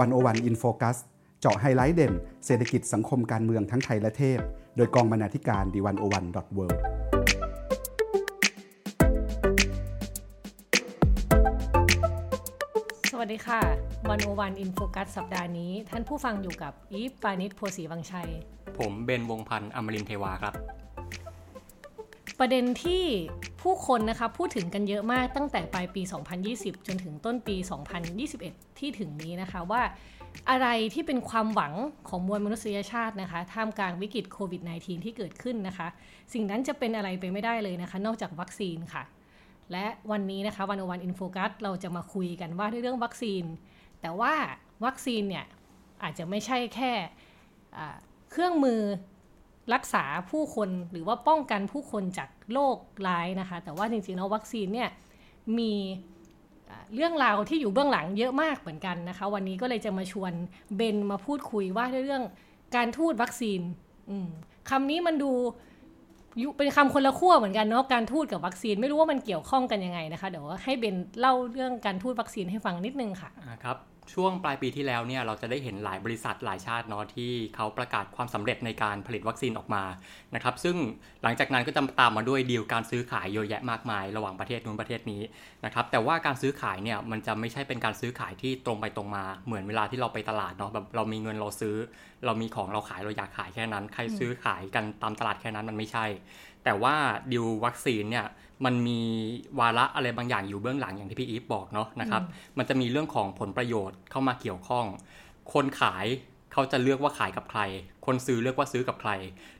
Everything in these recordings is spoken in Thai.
One O One In Focus เจาะไฮไลท์เด่น เศรษฐกิจสังคมการเมืองทั้งไทยและเทศ โดยกองบรรณาธิการ The One O One dot worสวัสดีค่ะ One O One In Focus สัปดาห์นี้ ท่านผู้ฟังอยู่กับอีฟปานิชโพสีวังชัย ผมเบนวงพันธ์อมรินเทวาครับ ประเด็นที่ ผู้คนนะคะพูดถึงกันเยอะมากตั้งแต่ปลายปี 2020 จนถึงต้นปี 2021 ที่ถึงนี้นะคะว่าอะไรที่เป็นความหวังของมวลมนุษยชาตินะคะท่ามกลางวิกฤตโควิด -19 ที่เกิดขึ้นนะคะ สิ่งนั้นจะเป็นอะไรไปไม่ได้เลยนะคะ นอกจากวัคซีนค่ะ และวันนี้นะคะวันวันอินโฟกัสเราจะมาคุยกันว่าเรื่องวัคซีน แต่ว่าวัคซีนเนี่ยอาจจะไม่ใช่แค่เครื่องมือ รักษาผู้คนหรือว่าป้องกันผู้คนจากโรคร้ายนะคะ แต่ว่าจริงๆแล้ววัคซีนเนี่ยมีเรื่องราวที่อยู่เบื้องหลังเยอะมากเหมือนกันนะคะ วันนี้ก็เลยจะมาชวนเบนมาพูดคุยว่าเรื่องการทูตวัคซีนคำนี้มันดูเป็นคำคนละขั้วเหมือนกันเนาะการทูตกับวัคซีนไม่รู้ว่ามันเกี่ยวข้องกันยังไงนะคะ เดี๋ยวให้เบนเล่าเรื่องการทูตวัคซีนให้ฟังนิดนึงค่ะครับ ช่วงปลายปีที่แล้วเนี่ยเราจะได้เห็นหลายบริษัทหลายชาติเนาะที่เขาประกาศความสำเร็จในการผลิตวัคซีนออกมานะครับซึ่งหลังจากนั้นก็จะตามมาด้วยดีลการซื้อขายเยอะแยะมากมาย ระหว่างประเทศนู้นประเทศนี้นะครับแต่ว่าการซื้อขายเนี่ยมันจะไม่ใช่เป็นการซื้อขายที่ตรงไปตรงมา เหมือนเวลาที่เราไปตลาดเนาะแบบเรามีเงินเราซื้อ เรามีของเราขายเราอยากขายแค่นั้น ใครซื้อขายกันตามตลาดแค่นั้นมันไม่ใช่ แต่ว่าดิววัคซีนเนี่ย มันมีวาระอะไรบางอย่างอยู่เบื้องหลังอย่างที่พี่อีฟบอกเนาะนะครับ มันจะมีเรื่องของผลประโยชน์เข้ามาเกี่ยวข้อง คนขายเขาจะเลือกว่าขายกับใคร คนซื้อเลือกว่าซื้อกับใคร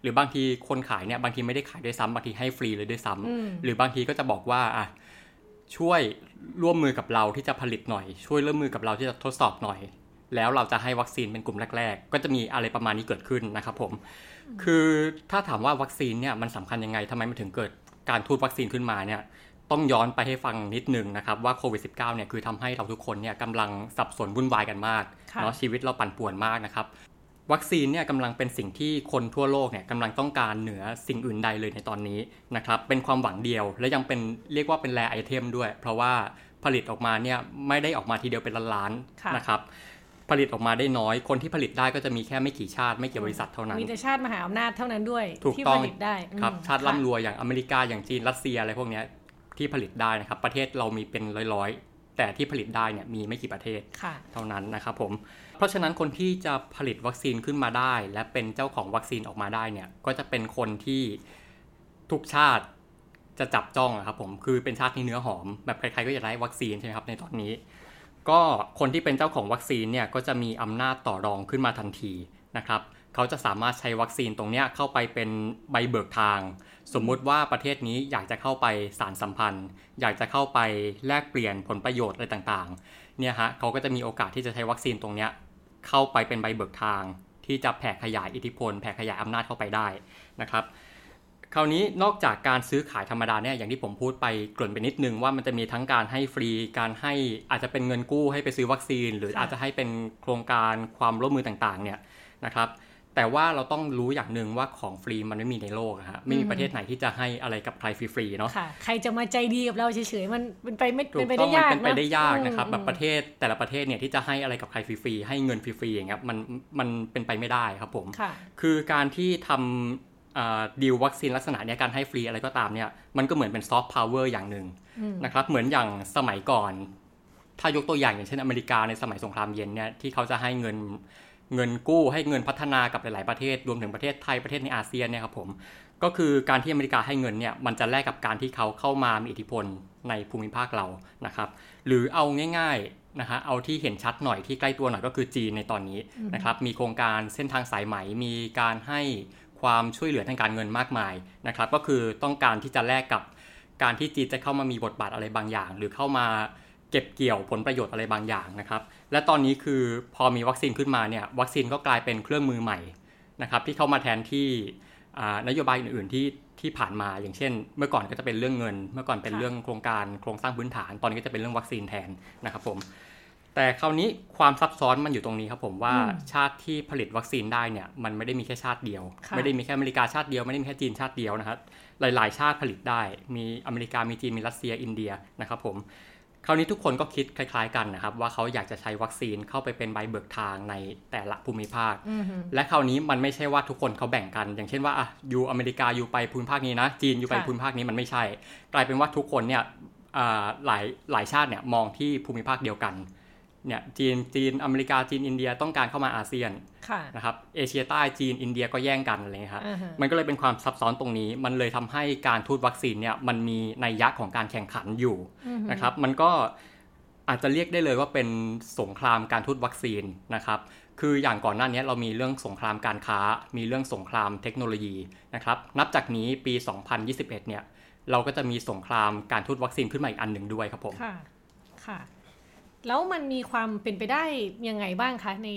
หรือบางทีคนขายเนี่ยบางทีไม่ได้ขายด้วยซ้ำบางทีให้ฟรีเลยด้วยซ้ำหรือบางทีก็จะบอกว่าอะช่วยร่วมมือกับเราที่จะผลิตหน่อย ช่วยร่วมมือกับเราที่จะทดสอบหน่อย แล้วเราจะให้วัคซีนเป็นกลุ่มแรก ๆ ก็จะมีอะไรประมาณนี้เกิดขึ้นนะครับผม คือถ้าถามว่าวัคซีนเนี่ยมันสำคัญยังไงทำไมมันถึงเกิด การทูตวัคซีนขึ้นมาเนี่ยต้องย้อนไปให้ฟังนิดนึงนะครับว่าโควิด -19 เนี่ยคือทำให้เราทุกคนเนี่ยกำลังสับสนวุ่นวายกันมากเนาะชีวิตเราปั่นป่วนมากนะครับวัคซีนเนี่ยกำลังเป็นสิ่งที่คนทั่วโลกเนี่ยกำลังต้องการเหนือสิ่งอื่นใดเลยในตอนนี้นะครับเป็นความหวังเดียว และยังเป็นเรียกว่าเป็นแรไอเทมด้วย เพราะว่าผลิตออกมาเนี่ยไม่ได้ออกมาทีเดียวเป็นล้านๆนะครับ ผลิตออกมาได้น้อย คนที่ผลิตได้ก็จะมีแค่ไม่กี่ชาติไม่กี่บริษัทเท่านั้น มีแต่ชาติมหาอำนาจเท่านั้นด้วยที่ผลิตได้ครับชาติร่ำรวยอย่างอเมริกาอย่างจีนรัสเซียอะไรพวกนี้ที่ผลิตได้นะครับ ประเทศเรามีเป็นร้อยๆ แต่ที่ผลิตได้เนี่ยมีไม่กี่ประเทศเท่านั้นนะครับผมเพราะฉะนั้นคนที่จะผลิตวัคซีนขึ้นมาได้ และเป็นเจ้าของวัคซีนออกมาได้เนี่ยก็จะเป็นคนที่ทุกชาติจะจับจ้องครับผมคือเป็นชาติที่เนื้อหอม แบบใครๆก็อยากได้วัคซีนใช่ไหมครับในตอนนี้ ก็คนที่เป็นเจ้าของวัคซีนเนี่ยก็จะมีอำนาจต่อรองขึ้นมาทันทีนะครับเขาจะสามารถใช้วัคซีนตรงนี้เข้าไปเป็นใบเบิกทาง สมมุติว่าประเทศนี้อยากจะเข้าไปสารสัมพันธ์ อยากจะเข้าไปแลกเปลี่ยนผลประโยชน์อะไรต่างๆเนี่ยฮะเขาก็จะมีโอกาสที่จะใช้วัคซีนตรงนี้เข้าไปเป็นใบเบิกทาง ที่จะแผ่ขยายอิทธิพล แผ่ขยายอำนาจเข้าไปได้นะครับ คราวนี้นอกจากการซื้อขายธรรมดาเนี่ยอย่างที่ผมพูดไปเกริ่นไปนิดนึงว่ามันจะมีทั้งการให้ฟรีการให้อาจจะเป็นเงินกู้ให้ไปซื้อวัคซีน หรืออาจจะให้เป็นโครงการความร่วมมือต่างๆเนี่ยนะครับแต่ว่าเราต้องรู้อย่างหนึ่งว่าของฟรีมันไม่มีในโลกฮะไม่มีประเทศไหนที่จะให้อะไรกับใครฟรีๆเนาะใครจะมาใจดีกับเราเฉยๆมันเป็นไปไม่เป็นไปได้ยากเป็นไปได้ยากนะครับแบบประเทศแต่ละประเทศเนี่ยที่จะให้อะไรกับใครฟรีๆให้เงินฟรีๆอย่างเงี้ยมันมันเป็นไปไม่ได้ครับผมคือการที่ทำ ดีลวัคซีนลักษณะนี้การให้ฟรีอะไรก็ตามเนี่ยมันก็เหมือนเป็นซอฟต์พาวเวอร์อย่างหนึ่งนะครับเหมือนอย่างสมัยก่อน ถ้ายกตัวอย่างอย่างเช่นอเมริกาในสมัยสงครามเย็นเนี่ยที่เขาจะให้เงินเงินกู้ให้เงินพัฒนากับหลาย ๆ ประเทศรวมถึงประเทศไทยประเทศในอาเซียนเนี่ยครับผมก็คือการที่อเมริกาให้เงินเนี่ยมันจะแลกกับการที่เขาเข้ามามีอิทธิพลในภูมิภาคเรานะครับ หรือเอาง่าย ๆนะฮะเอาที่เห็นชัดหน่อยที่ใกล้ตัวหน่อยก็คือจีนในตอนนี้นะครับมีโครงการเส้นทางสายไหมมีการให้ ความช่วยเหลือทางการเงินมากมายนะครับ ก็คือต้องการที่จะแลกกับการที่จีนจะเข้ามามีบทบาทอะไรบางอย่าง หรือเข้ามาเก็บเกี่ยวผลประโยชน์อะไรบางอย่างนะครับ และตอนนี้คือพอมีวัคซีนขึ้นมาเนี่ยวัคซีนก็กลายเป็นเครื่องมือใหม่นะครับที่เข้ามาแทนที่นโยบายอื่นๆที่ที่ผ่านมาอย่างเช่น เมื่อก่อนก็จะเป็นเรื่องเงิน เมื่อก่อนเป็นเรื่องโครงการโครงสร้างพื้นฐาน ตอนนี้ก็จะเป็นเรื่องวัคซีนแทนนะครับผม แต่คราวนี้ความซับซ้อนมันอยู่ตรงนี้ครับผมว่าชาติที่ผลิตวัคซีนได้เนี่ยมันไม่ได้มีแค่ชาติเดียว ไม่ได้มีแค่อเมริกาชาติเดียวไม่ได้มีแค่จีนชาติเดียวนะครับหลาย ๆ ชาติผลิตได้ มีอเมริกามีจีนมีรัสเซียอินเดียนะครับผมคราวนี้ทุกคนก็คิดคล้าย ๆ กันนะครับว่าเขาอยากจะใช้วัคซีนเข้าไปเป็นใบเบิกทางในแต่ละภูมิภาค และคราวนี้มันไม่ใช่ว่าทุกคนเขาแบ่งกัน อย่างเช่นว่าอะ you อเมริกา you ไปภูมิภาคนี้นะ จีน you ไปภูมิภาคนี้มันไม่ใช่ กลายเป็นว่าทุกคนเนี่ยหลายหลายชาติเนี่ยมองที่ภูมิภาคเดียวกัน เนี่ยจีนจีนอเมริกาจีนอินเดียต้องการเข้ามาอาเซียนนะครับเอเชียใต้จีนอินเดียก็แย่งกันเลยครับมันก็เลยเป็นความซับซ้อนตรงนี้ มันเลยทำให้การทูตวัคซีนเนี่ยมันมีในยักษ์ของการแข่งขันอยู่นะครับมันก็อาจจะเรียกได้เลยว่าเป็นสงครามการทูตวัคซีนนะครับคืออย่างก่อนหน้านี้เรามีเรื่องสงครามการค้า มีเรื่องสงครามเทคโนโลยีนะครับนับจากนี้ปี 2021เนี่ยเราก็จะมีสงครามการทูตวัคซีนขึ้นมาอีกอันหนึ่งด้วยครับผมค่ะค่ะ แล้วมันมีความเป็นไปได้ยังไงบ้างคะใน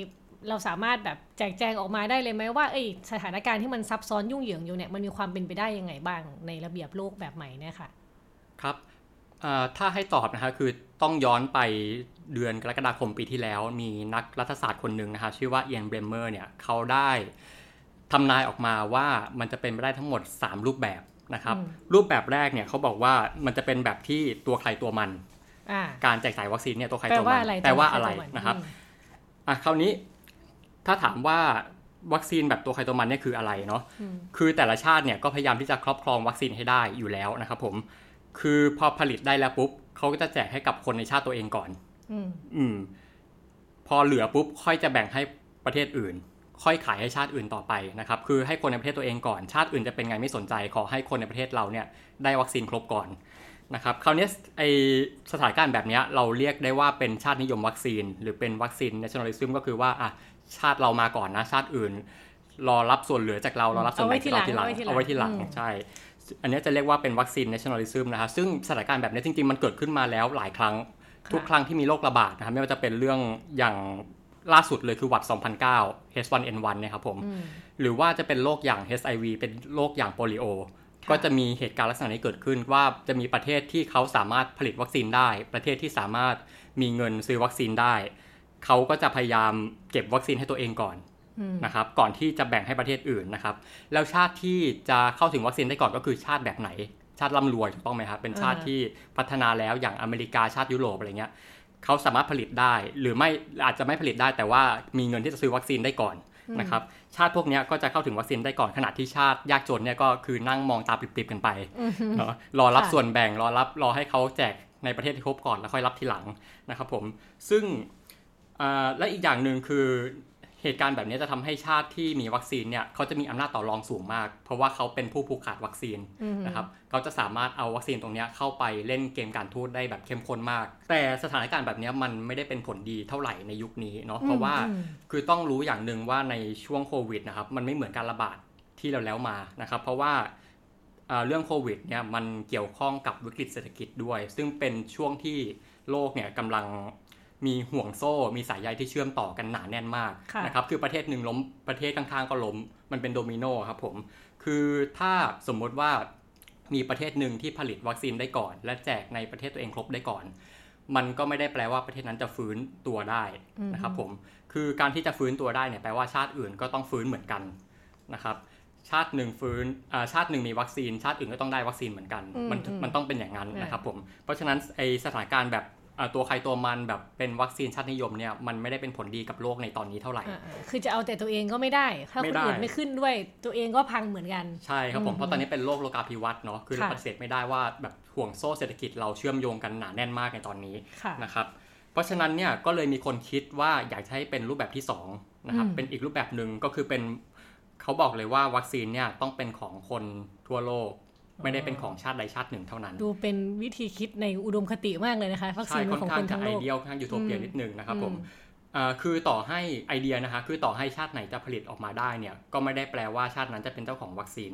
เราสามารถแบบแจกแจงออกมาได้เลยไหมว่าไอสถานการณ์ที่มันซับซ้อนยุ่งเหยิงอยู่เนี่ยมันมีความเป็นไปได้ยังไงบ้างในระเบียบโลกแบบใหม่เนี่ยค่ะ ครับถ้าให้ตอบนะคะคือต้องย้อนไปเดือนกรกฎาคมปีที่แล้ว มีนักรัฐศาสตร์คนหนึ่งนะคะชื่อว่าเอียนเบรเมอร์เนี่ยเขาได้ทำนายออกมาว่ามันจะเป็นไปได้ทั้งหมด 3 รูปแบบนะครับ รูปแบบแรกเนี่ยเขาบอกว่ามันจะเป็นแบบที่ตัวใครตัวมัน การแจกจ่ายวัคซีนเนี่ยตัวใครตัวมันแปลว่าอะไรนะครับอะคราวนี้ถ้าถามว่าวัคซีนแบบตัวใครตัวมันเนี่ยคืออะไรเนาะคือแต่ละชาติเนี่ยก็พยายามที่จะครอบครองวัคซีนให้ได้อยู่แล้วนะครับผมคือพอผลิตได้แล้วปุ๊บเขาก็จะแจกให้กับคนในชาติตัวเองก่อน อืมพอเหลือปุ๊บค่อยจะแบ่งให้ประเทศอื่น ค่อยขายให้ชาติอื่นต่อไปนะครับ คือให้คนในประเทศตัวเองก่อน ชาติอื่นจะเป็นไงไม่สนใจ ขอให้คนในประเทศเราเนี่ยได้วัคซีนครบก่อน นะครับคราวนี้ไอสถานการณ์แบบนี้เราเรียกได้ว่าเป็นชาตินิยมวัคซีน หรือเป็นวัคซีน nationalism ก็คือว่าอะชาติเรามาก่อนนะ ชาติอื่น รอรับส่วนเหลือจากเรารอรับส่วนแบ่งจากเราทีหลังเอาไว้ทีหลังใช่ อันนี้จะเรียกว่าเป็นวัคซีน nationalism นะครับซึ่งสถานการณ์แบบนี้จริงๆ มันเกิดขึ้นมาแล้วหลายครั้งทุกครั้งที่มีโรคระบาดนะครับไม่ว่าจะเป็นเรื่องอย่างล่าสุดเลยคือหวัด 2009 H1N1 เนี่ยครับผม หรือว่าจะเป็นโรคอย่าง HIV เป็นโรคอย่างโปลิโอ ก็จะมีเหตุการณ์ลักษณะนี้เกิดขึ้นว่าจะมีประเทศที่เขาสามารถผลิตวัคซีนได้ ประเทศที่สามารถมีเงินซื้อวัคซีนได้ เขาก็จะพยายามเก็บวัคซีนให้ตัวเองก่อนนะครับก่อนที่จะแบ่งให้ประเทศอื่นนะครับ แล้วชาติที่จะเข้าถึงวัคซีนได้ก่อนก็คือชาติแบบไหน ชาติร่ำรวยถูกต้องไหมครับเป็นชาติที่พัฒนาแล้วอย่างอเมริกาชาติยุโรปอะไรเงี้ยเขาสามารถผลิตได้หรือไม่อาจจะไม่ผลิตได้แต่ว่ามีเงินที่จะซื้อวัคซีนได้ก่อนนะครับ ชาติพวกนี้ก็จะเข้าถึงวัคซีนได้ก่อนขณะที่ชาติยากจนเนี่ยก็คือนั่งมองตาปิบๆกันไปเนาะรอรับส่วนแบ่งรอรับรอให้เขาแจกในประเทศที่ครบก่อนแล้วค่อยรับทีหลังนะครับผมซึ่งและอีกอย่างหนึ่งคือ เหตุการณ์แบบนี้จะทำให้ชาติที่มีวัคซีนเนี่ยเขาจะมีอำนาจต่อรองสูงมาก เพราะว่าเขาเป็นผู้ผูกขาดวัคซีนนะครับเขาจะสามารถเอาวัคซีนตรงนี้เข้าไปเล่นเกมการทูตได้แบบเข้มข้นมาก แต่สถานการณ์แบบนี้มันไม่ได้เป็นผลดีเท่าไหร่ในยุคนี้เนาะเพราะว่าคือต้องรู้อย่างหนึ่งว่าในช่วงโควิดนะครับมันไม่เหมือนการระบาดที่เราแล้วมานะครับ เพราะว่าเรื่องโควิดเนี่ยมันเกี่ยวข้องกับวิกฤตเศรษฐกิจด้วย ซึ่งเป็นช่วงที่โลกเนี่ยกำลัง มีห่วงโซ่ มีสายใยที่เชื่อมต่อกันหนาแน่นมากนะครับคือประเทศหนึ่งล้มประเทศข้างๆก็ล้ม มันเป็นโดมิโนครับผมคือถ้าสมมติว่ามีประเทศหนึ่งที่ผลิตวัคซีนได้ก่อน และแจกในประเทศตัวเองครบได้ก่อน มันก็ไม่ได้แปลว่าประเทศนั้นจะฟื้นตัวได้นะครับผมคือการที่จะฟื้นตัวได้เนี่ยแปลว่าชาติอื่นก็ต้องฟื้นเหมือนกันนะครับชาติหนึ่งฟื้นชาติหนึ่งมีวัคซีน ชาติอื่นก็ต้องได้วัคซีนเหมือนกัน มันมันต้องเป็นอย่างนั้นนะครับผม เพราะฉะนั้นไอสถานการณ์แบบ ตัวใครตัวมันแบบเป็นวัคซีนชาตินิยมเนี่ยมันไม่ได้เป็นผลดีกับโลกในตอนนี้เท่าไหร่ คือจะเอาแต่ตัวเองก็ไม่ได้ ถ้าคนอื่นไม่ขึ้นด้วยตัวเองก็พังเหมือนกัน ใช่ครับผมเพราะตอนนี้เป็นโลกโลกาภิวัตน์เนาะคือเราปฏิเสธไม่ได้ว่าแบบห่วงโซ่เศรษฐกิจเราเชื่อมโยงกันหนาแน่นมากในตอนนี้นะครับเพราะฉะนั้นเนี่ยก็เลยมีคนคิดว่าอยากให้เป็นรูปแบบที่2นะครับเป็นอีกรูปแบบหนึ่งก็คือเป็นเขาบอกเลยว่าวัคซีนเนี่ยต้องเป็นของคนทั่วโลก ไม่ได้เป็นของชาติใดชาติหนึ่งเท่านั้น ดูเป็นวิธีคิดในอุดมคติมากเลยนะคะวัคซีนของคนทั้งโลกไอเดียข้างยูโทเปียนิดนึงนะครับผมคือต่อให้ไอเดียนะคะคือต่อให้ชาติไหนจะผลิตออกมาได้เนี่ยก็ไม่ได้แปลว่าชาตินั้นจะเป็นเจ้าของวัคซีน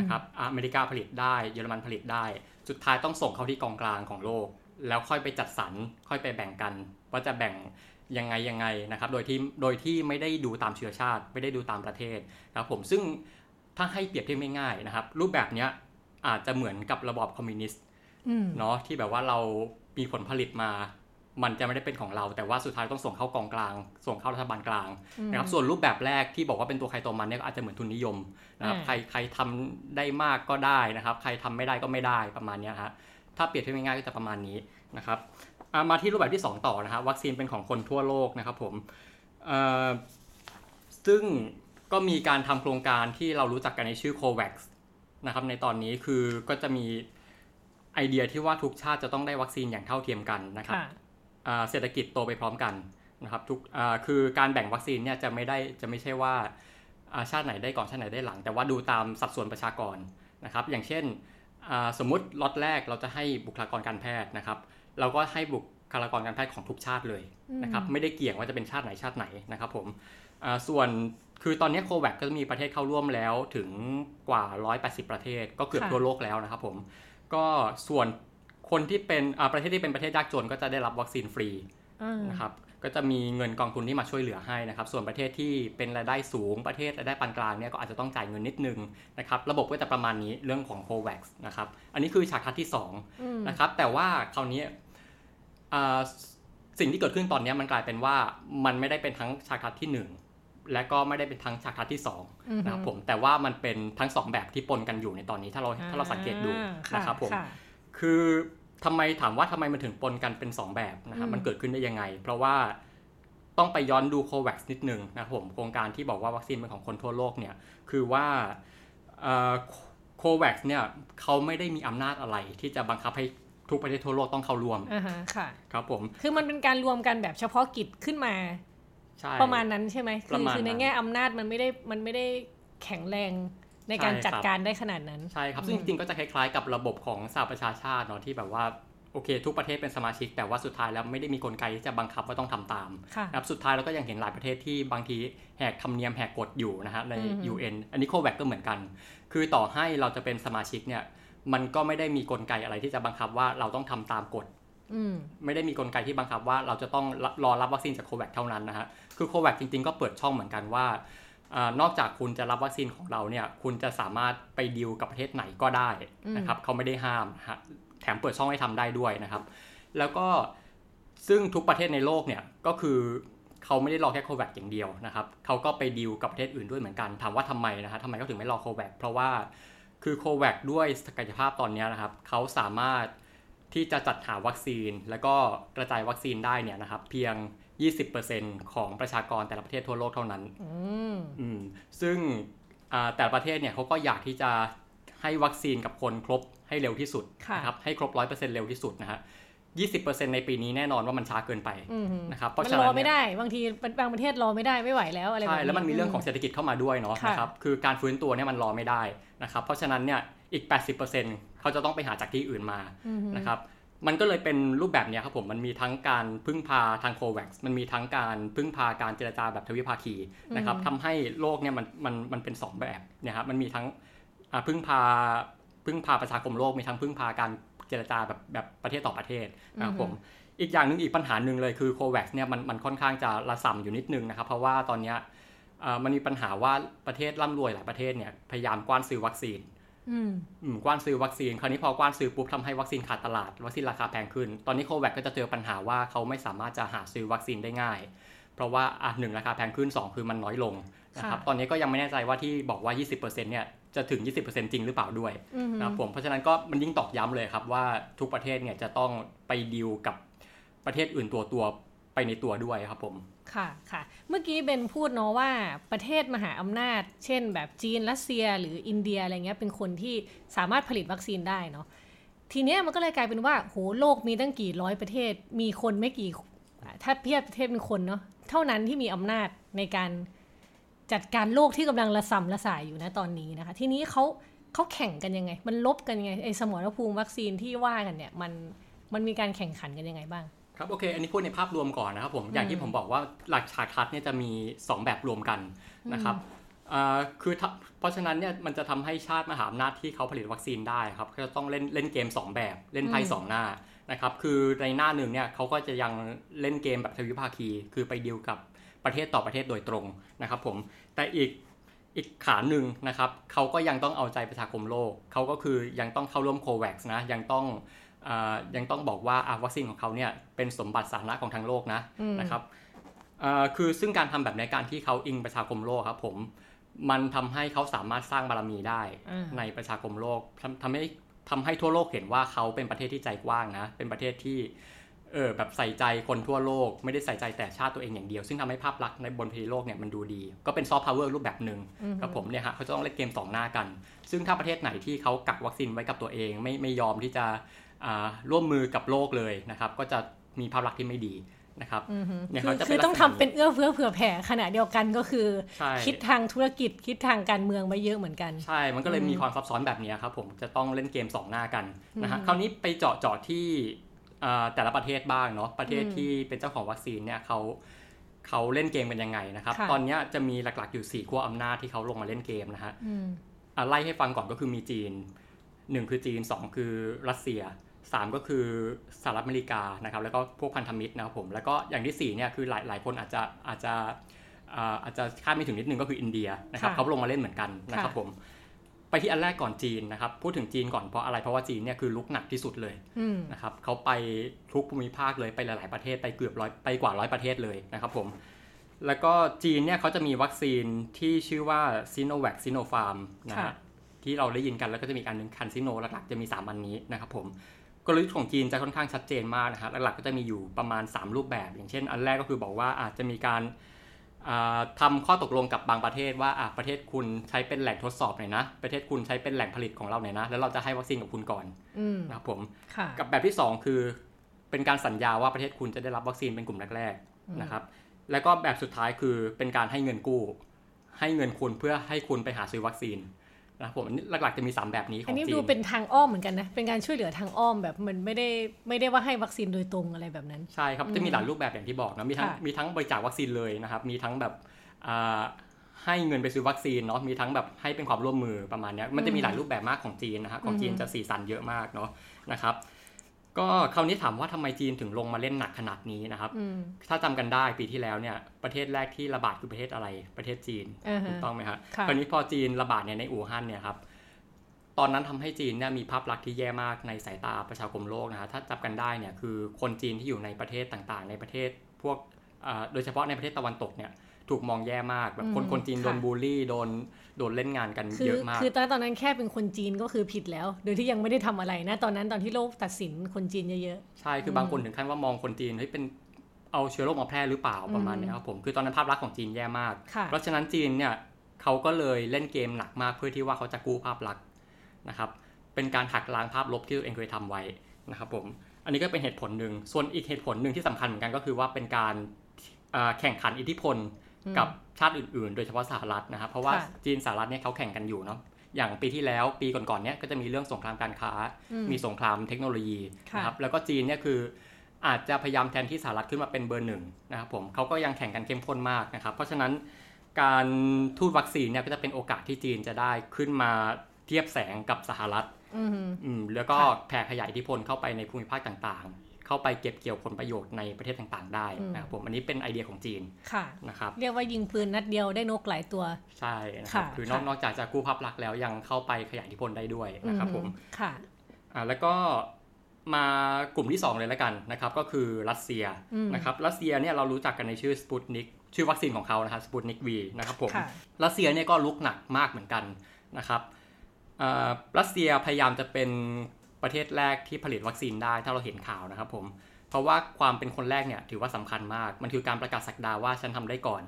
นะครับอเมริกาผลิตได้เยอรมันผลิตได้ สุดท้ายต้องส่งเข้าที่กองกลางของโลก แล้วค่อยไปจัดสรรค่อยไปแบ่งกัน ว่าจะแบ่งยังไงยังไงนะครับโดยที่โดยที่ไม่ได้ดูตามเชื้อชาติ ไม่ได้ดูตามประเทศครับผมซึ่งถ้าให้เปรียบเทียบง่ายๆนะครับรูปแบบเนี้ย อาจจะเหมือนกับระบอบคอมมิวนิสต์เนาะที่แบบว่าเรามีผลผลิตมา มันจะไม่ได้เป็นของเรา แต่ว่าสุดท้ายต้องส่งเข้ากองกลาง ส่งเข้ารัฐบาลกลางนะครับส่วนรูปแบบแรกที่บอกว่าเป็นตัวใครตัวมันเนี่ยก็อาจจะเหมือนทุนนิยมนะครับใครใครทำได้มากก็ได้นะครับ ใครทำไม่ได้ก็ไม่ได้ประมาณนี้ฮะถ้าเปรียบเทียบง่ายๆก็จะประมาณนี้นะครับมาที่รูปแบบที่ 2 ต่อนะฮะวัคซีนเป็นของคนทั่วโลกนะครับผมซึ่งก็มีการทำโครงการที่เรารู้จักกันในชื่อ COVAX นะครับในตอนนี้คือก็จะมีไอเดียที่ว่าทุกชาติจะต้องได้วัคซีนอย่างเท่าเทียมกันนะครับเศรษฐกิจโตไปพร้อมกันนะครับทุกคือการแบ่งวัคซีนเนี่ยจะไม่ได้จะไม่ใช่ว่าชาติไหนได้ก่อนชาติไหนได้หลัง แต่ว่าดูตามสัดส่วนประชากรนะครับอย่างเช่นสมมุติล็อตแรกเราจะให้บุคลากรการแพทย์นะครับ เราก็ให้บุคลากรการแพทย์ของทุกชาติเลยนะครับไม่ได้เกี่ยงว่าจะเป็นชาติไหนชาติไหนนะครับผมส่วน คือตอนนี้โควิดก็มีประเทศเข้าร่วมแล้วถึงกว่า 180 ประเทศ ก็เกือบทั่วโลกแล้วนะครับผม ก็ส่วนคนที่เป็นประเทศที่เป็นประเทศยากจนก็จะได้รับวัคซีนฟรีนะครับก็จะมีเงินกองทุนที่มาช่วยเหลือให้นะครับ ส่วนประเทศที่เป็นรายได้สูงประเทศรายได้ปานกลางเนี่ยก็อาจจะต้องจ่ายเงินนิดนึงนะครับ ระบบก็จะประมาณนี้เรื่องของ COVAX นะครับ อันนี้คือฉากทัศที่2นะครับ แต่ว่าคราวนี้สิ่งที่เกิดขึ้นตอนนี้มันกลายเป็นว่ามันไม่ได้เป็นทั้งฉากทัศที่ 1 และก็ไม่ได้เป็นทั้งฉากทัศที่2นะครับผมแต่ว่ามันเป็นทั้ง 2 แบบที่ปนกันอยู่ในตอนนี้ถ้าเราถ้าเราสังเกตดูนะครับผมคือทำไมถามว่าทำไมมันถึงปนกันเป็น 2 แบบนะครับมันเกิดขึ้นได้ยังไง เพราะว่าต้องไปย้อนดูโควัคนิดนึงนะครับผมโครงการที่บอกว่าวัคซีนเป็นของคนทั่วโลกเนี่ยคือว่าโควัคเนี่ยเขาไม่ได้มีอำนาจอะไรที่จะบังคับให้ทุกประเทศทั่วโลกต้องเข้าร่วมอ่าฮะค่ะครับผมคือมันเป็นการรวมกันแบบเฉพาะกิจขึ้นมา ประมาณนั้นใช่ไหมคือคือในแง่อำนาจมันไม่ได้มันไม่ได้แข็งแรงในการจัดการได้ขนาดนั้นใช่ครับซึ่งจริงๆก็จะคล้ายๆ กับระบบของสหประชาชาติเนาะที่แบบว่าโอเค ทุกประเทศเป็นสมาชิก แต่ว่าสุดท้ายแล้วไม่ได้มีกลไกที่จะบังคับว่าต้องทำตามนะครับสุดท้ายเราก็ยังเห็นหลายประเทศที่บางทีแหกธรรมเนียมแหกกฎอยู่นะฮะใน UN อันนี้โควิดก็เหมือนกัน คือต่อให้เราจะเป็นสมาชิกเนี่ยมันก็ไม่ได้มีกลไกอะไรที่จะบังคับว่าเราต้องทำตามกฎไม่ได้มีกลไกที่บังคับว่าเราจะต้องรอรับวัคซีนจากโควิดเท่านั้นนะฮะ คือโควิดจริงๆ ก็เปิดช่องเหมือนกันว่านอกจากคุณจะรับวัคซีนของเราเนี่ย คุณจะสามารถไปดิวกับประเทศไหนก็ได้นะครับเขาไม่ได้ห้ามแถมเปิดช่องให้ทำได้ด้วยนะครับ แล้วก็ซึ่งทุกประเทศในโลกเนี่ยก็คือเขาไม่ได้รอแค่โควิดอย่างเดียวนะครับเขาก็ไปดิวกับประเทศอื่นด้วยเหมือนกันถามว่าทำไมนะฮะทำไมเขาถึงไม่รอโควิดเพราะว่าคือโควิดด้วยศักยภาพตอนนี้นะครับเขาสามารถที่จะจัดหาวัคซีน แล้วก็กระจายวัคซีนได้เนี่ยนะครับ เพียง 20%ของประชากรแต่ละประเทศทั่วโลกเท่านั้นอืมซึ่งแต่ละประเทศเนี่ยเขาก็อยากที่จะให้วัคซีนกับคนครบให้เร็วที่สุดนะครับให้ครบร้อยเปอร์เซ็นต์เร็วที่สุดนะฮะยี่สิบเปอร์เซ็นในปีนี้แน่นอนว่ามันช้าเกินไปนะครับเพราะฉะนั้นรอไม่ได้ บางทีบางประเทศรอไม่ได้ไม่ไหวแล้วอะไรแบบนี้ใช่แล้วมันมีเรื่องของเศรษฐกิจเข้ามาด้วยเนาะนะครับคือการฟื้นตัวเนี่ยมันรอไม่ได้นะครับเพราะฉะนั้นเนี่ยอีก 80%เขาจะต้องไปหาจากที่อื่นมานะครับ มันก็เลยเป็นรูปแบบนี้ครับผม มันมีทั้งการพึ่งพาทางโควัคมันมีทั้งการพึ่งพาการเจรจาแบบทวิภาคีนะครับทำให้โลกเนี่ยมันมันมันเป็น 2 แบบเนี่ยครับมันมีทั้งพึ่งพาพึ่งพาประชาคมโลกมีทั้งพึ่งพาการเจรจาแบบแบบประเทศต่อประเทศนะครับผมอีกอย่างหนึ่งอีกปัญหาหนึ่งเลยคือโควัคเนี่ยมันมันค่อนข้างจะระส่ำอยู่นิดนึงนะครับ เพราะว่าตอนนี้มันมีปัญหาว่าประเทศร่ำรวยหลายประเทศเนี่ยพยายามกว้านซื้อวัคซีน กว้านซื้อวัคซีน คราวนี้พอกว้านซื้อปุ๊บทำให้วัคซีนขาดตลาด วัคซีนราคาแพงขึ้น ตอนนี้โควิดก็จะเจอปัญหาว่าเขาไม่สามารถจะหาซื้อวัคซีนได้ง่าย เพราะว่าอะหนึ่งราคาแพงขึ้น 2 คือมันน้อยลงนะครับ ตอนนี้ก็ยังไม่แน่ใจว่าที่บอกว่า 20%เนี่ยจะถึง 20%จริงหรือเปล่าด้วยนะครับผม เพราะฉะนั้นก็มันยิ่งตอกย้ำเลยครับว่าทุกประเทศเนี่ยจะต้องไปดีลกับประเทศอื่นตัวตัวไปในตัวด้วยครับผม ค่ะค่ะ เมื่อกี้เบนพูดเนาะว่าประเทศมหาอำนาจ เช่น แบบจีนรัสเซียหรืออินเดียอะไรเงี้ยเป็นคนที่สามารถผลิตวัคซีนได้เนาะทีเนี้ยมันก็เลยกลายเป็นว่าโหโลกมีตั้งกี่ร้อยประเทศ มีคนไม่กี่ถ้าเทียบประเทศเป็นคนเนาะเท่านั้นที่มีอำนาจในการจัดการโลกที่กำลังระสำระสายอยู่นะตอนนี้นะคะ ทีนี้เขาเขาแข่งกันยังไง มันลบกันยังไงไอ้สมรภูมิวัคซีนที่ว่ากันเนี่ยมันมันมีการแข่งขันกันยังไงบ้าง ครับโอเค อันนี้พูดในภาพรวมก่อนนะครับผมอย่างที่ผมบอกว่าหลักฉากทัดเนี่ยจะมี 2 แบบรวมกันนะครับคือเพราะฉะนั้นเนี่ยมันจะทำให้ชาติมหาอำนาจที่เขาผลิตวัคซีนได้ครับก็จะต้องเล่นเล่นเกม 2 แบบเล่นไพ่สองหน้านะครับคือในหน้าหนึ่งเนี่ยเขาก็จะยังเล่นเกมแบบทวิภาคี คือไปดีลกับประเทศต่อประเทศโดยตรงนะครับผมแต่อีกอีกขาหนึ่งนะครับเขาก็ยังต้องเอาใจประชาคมโลกเขาก็คือยังต้องเข้าร่วมโควัคนะยังต้อง ยังต้องบอกว่าวัคซีนของเขาเนี่ยเป็นสมบัติสาธารณะของทางโลกนะนะครับคือซึ่งการทำแบบในการที่เขาอิงประชาคมโลกครับผมมันทำให้เขาสามารถสร้างบารมีได้ในประชาคมโลกทำให้ทำให้ทั่วโลกเห็นว่าเขาเป็นประเทศที่ใจกว้างนะเป็นประเทศที่เออแบบใส่ใจคนทั่วโลก ไม่ได้ใส่ใจแต่ชาติตัวเองอย่างเดียว ซึ่งทำให้ภาพลักษณ์ในบนเวทีโลกเนี่ยมันดูดี ก็เป็นซอฟต์พาวเวอร์รูปแบบหนึ่งครับผมเนี่ยฮะเขาจะต้องเล่นเกมสองหน้ากัน ซึ่งถ้าประเทศไหนที่เขากักวัคซีนไว้กับตัวเอง ไม่ไม่ยอมที่จะ ร่วมมือกับโลกเลยนะครับ ก็จะมีภาพลักษณ์ที่ไม่ดีนะครับเนี่ยเขาจะคือต้องทำเป็นเอื้อเฟื้อเผื่อแผ่ขณะเดียวกันก็คือ คิดทางธุรกิจคิดทางการเมืองไว้เยอะเหมือนกันใช่ มันก็เลยมีความซับซ้อนแบบนี้ครับผมจะต้องเล่นเกมสองหน้ากันนะฮะคราวนี้ไปเจาะเจาะที่แต่ละประเทศบ้างเนาะประเทศที่เป็นเจ้าของวัคซีนเนี่ยเขาเขาเล่นเกมกันยังไงนะครับ ตอนนี้จะมีหลักๆอยู่4ขั้วอำนาจที่เขาลงมาเล่นเกมนะฮะไล่ให้ฟังก่อนก็คือมีจีนหนึ่งคือจีนสองคือรัสเซีย สามก็คือสหรัฐอเมริกานะครับแล้วก็พวกพันธมิตรนะครับผมแล้วก็อย่างที่4เนี่ยคือหลายหลายคนอาจจะอาจจะอาจจะคาดไม่ถึงนิดนึงก็คืออินเดียนะครับเขาลงมาเล่นเหมือนกันนะครับผมไปที่อันแรกก่อนจีนนะครับพูดถึงจีนก่อนเพราะอะไรเพราะว่าจีนเนี่ยคือลุกหนักที่สุดเลยนะครับเขาไปทุกภูมิภาคเลยไปหลาย ๆประเทศไปเกือบร้อยไปกว่าร้อยประเทศเลยนะครับผมแล้วก็จีนเนี่ยเขาจะมีวัคซีนที่ชื่อว่าซีโนแวคซีโนฟาร์มนะฮะที่เราได้ยินกันแล้วก็จะมีอันนึงคันซิโนหลักๆจะมี3อันนี้นะครับผม กลยุทธ์ของจีนจะค่อนข้างชัดเจนมากนะฮะหลักๆก็จะมีอยู่ประมาณ 3 รูปแบบ อย่างเช่น อันแรกก็คือบอกว่าอาจจะมีการทำข้อตกลงกับบางประเทศว่าประเทศคุณใช้เป็นแหล่งทดสอบหน่อยนะ ประเทศคุณใช้เป็นแหล่งผลิตของเราหน่อยนะ แล้วเราจะให้วัคซีนกับคุณก่อนนะครับผมกับแบบที่ 2 คือ เป็นการสัญญาว่าประเทศคุณจะได้รับวัคซีนเป็นกลุ่มแรกๆนะครับ แล้วก็แบบสุดท้ายคือเป็นการให้เงินกู้ ให้เงินคุณเพื่อให้คุณไปหาซื้อวัคซีน นะผมหลักๆจะมี 3 แบบนี้ของจีนอันนี้ดูเป็นทางอ้อมเหมือนกันนะ เป็นการช่วยเหลือทางอ้อมแบบมันไม่ได้ไม่ได้ว่าให้วัคซีนโดยตรงอะไรแบบนั้น ใช่ครับ จะมีหลายรูปแบบอย่างที่บอกนะมีทั้งมีทั้งบริจาควัคซีนเลยนะครับ มีทั้งแบบให้เงินไปซื้อวัคซีนเนาะมีทั้งแบบให้เป็นความร่วมมือประมาณนี้มันจะมีหลายรูปแบบมากของจีนนะฮะของจีนจะสีสันเยอะมากเนาะนะครับ ก็คราวนี้ถามว่าทำไมจีนถึงลงมาเล่นหนักขนาดนี้นะครับ ถ้าจำกันได้ปีที่แล้วเนี่ยประเทศแรกที่ระบาดคือประเทศอะไรประเทศจีนถูกต้องไหมครับคราวนี้พอจีนระบาดเนี่ยในอู่ฮั่นเนี่ยครับตอนนั้นทำให้จีนเนี่ยมีภาพลักษณ์ที่แย่มากในสายตาประชาคมโลกนะฮะถ้าจำกันได้เนี่ยคือคนจีนที่อยู่ในประเทศต่างๆ ในประเทศพวกโดยเฉพาะในประเทศตะวันตกเนี่ย ถูกมองแย่มากแบบคนคนจีนโดนบูลลี่โดนโดนเล่นงานกันเยอะมาก คือตอนตอนนั้นแค่เป็นคนจีนก็คือผิดแล้ว โดยที่ยังไม่ได้ทำอะไรนะ ตอนนั้นตอนที่โลกตัดสินคนจีนเยอะๆ ใช่คือบางคนถึงขั้นว่ามองคนจีนเฮ้ยเป็นเอาเชื้อโรคมาแพร่หรือเปล่าประมาณนี้ครับผมคือตอนนั้นภาพลักษณ์ของจีนแย่มาก เพราะฉะนั้นจีนเนี่ยเขาก็เลยเล่นเกมหนักมากเพื่อที่ว่าเขาจะกู้ภาพลักษณ์นะครับเป็นการหักล้างภาพลบที่ตัวเองเคยทำไว้นะครับผมอันนี้ก็เป็นเหตุผลหนึ่งส่วนอีกเหตุผลหนึ่งที่สำคัญเหมือนกันก็คือว่าเป็นการแข่งขันอิทธิพล กับชาติอื่นๆ โดยเฉพาะสหรัฐนะครับ เพราะว่าจีนสหรัฐเนี่ยเขาแข่งกันอยู่เนาะอย่างปีที่แล้วปีก่อนๆเนี่ยก็จะมีเรื่องสงครามการค้า มีสงครามเทคโนโลยีนะครับแล้วก็จีนเนี่ยคืออาจจะพยายามแทนที่สหรัฐขึ้นมาเป็นเบอร์หนึ่งนะครับผมเขาก็ยังแข่งกันเข้มข้นมากนะครับ เพราะฉะนั้นการทูตวัคซีนเนี่ยก็จะเป็นโอกาสที่จีนจะได้ขึ้นมาเทียบแสงกับสหรัฐแล้วก็แผ่ขยายอิทธิพลเข้าไปในภูมิภาคต่าง เข้าไปเก็บเกี่ยวผลประโยชน์ในประเทศต่างๆ ได้นะครับผมอันนี้เป็นไอเดียของจีนค่ะนะครับเรียกว่ายิงปืนนัดเดียวได้นกหลายตัวใช่นะครับคือนอกนอกจากจะกู้ภาพลักษณ์แล้วยังเข้าไปขยายอิทธิพลได้ด้วยนะครับผมค่ะอ่าแล้วก็มากลุ่มที่ 2 เลยแล้วกันนะครับ ก็คือรัสเซียนะครับรัสเซียเนี่ยเรารู้จักกันในชื่อสปุตนิกชื่อวัคซีนของเขานะครับสปุตนิกวีนะครับผมรัสเซียเนี่ยก็รุกหนักมากเหมือนกันนะครับรัสเซียพยายามจะเป็น ประเทศแรกที่ผลิตวัคซีนได้ถ้าเราเห็นข่าวนะครับผมเพราะว่าความเป็นคนแรกเนี่ยถือว่าสำคัญมาก มันคือการประกาศศักดาว่าฉันทำได้ก่อน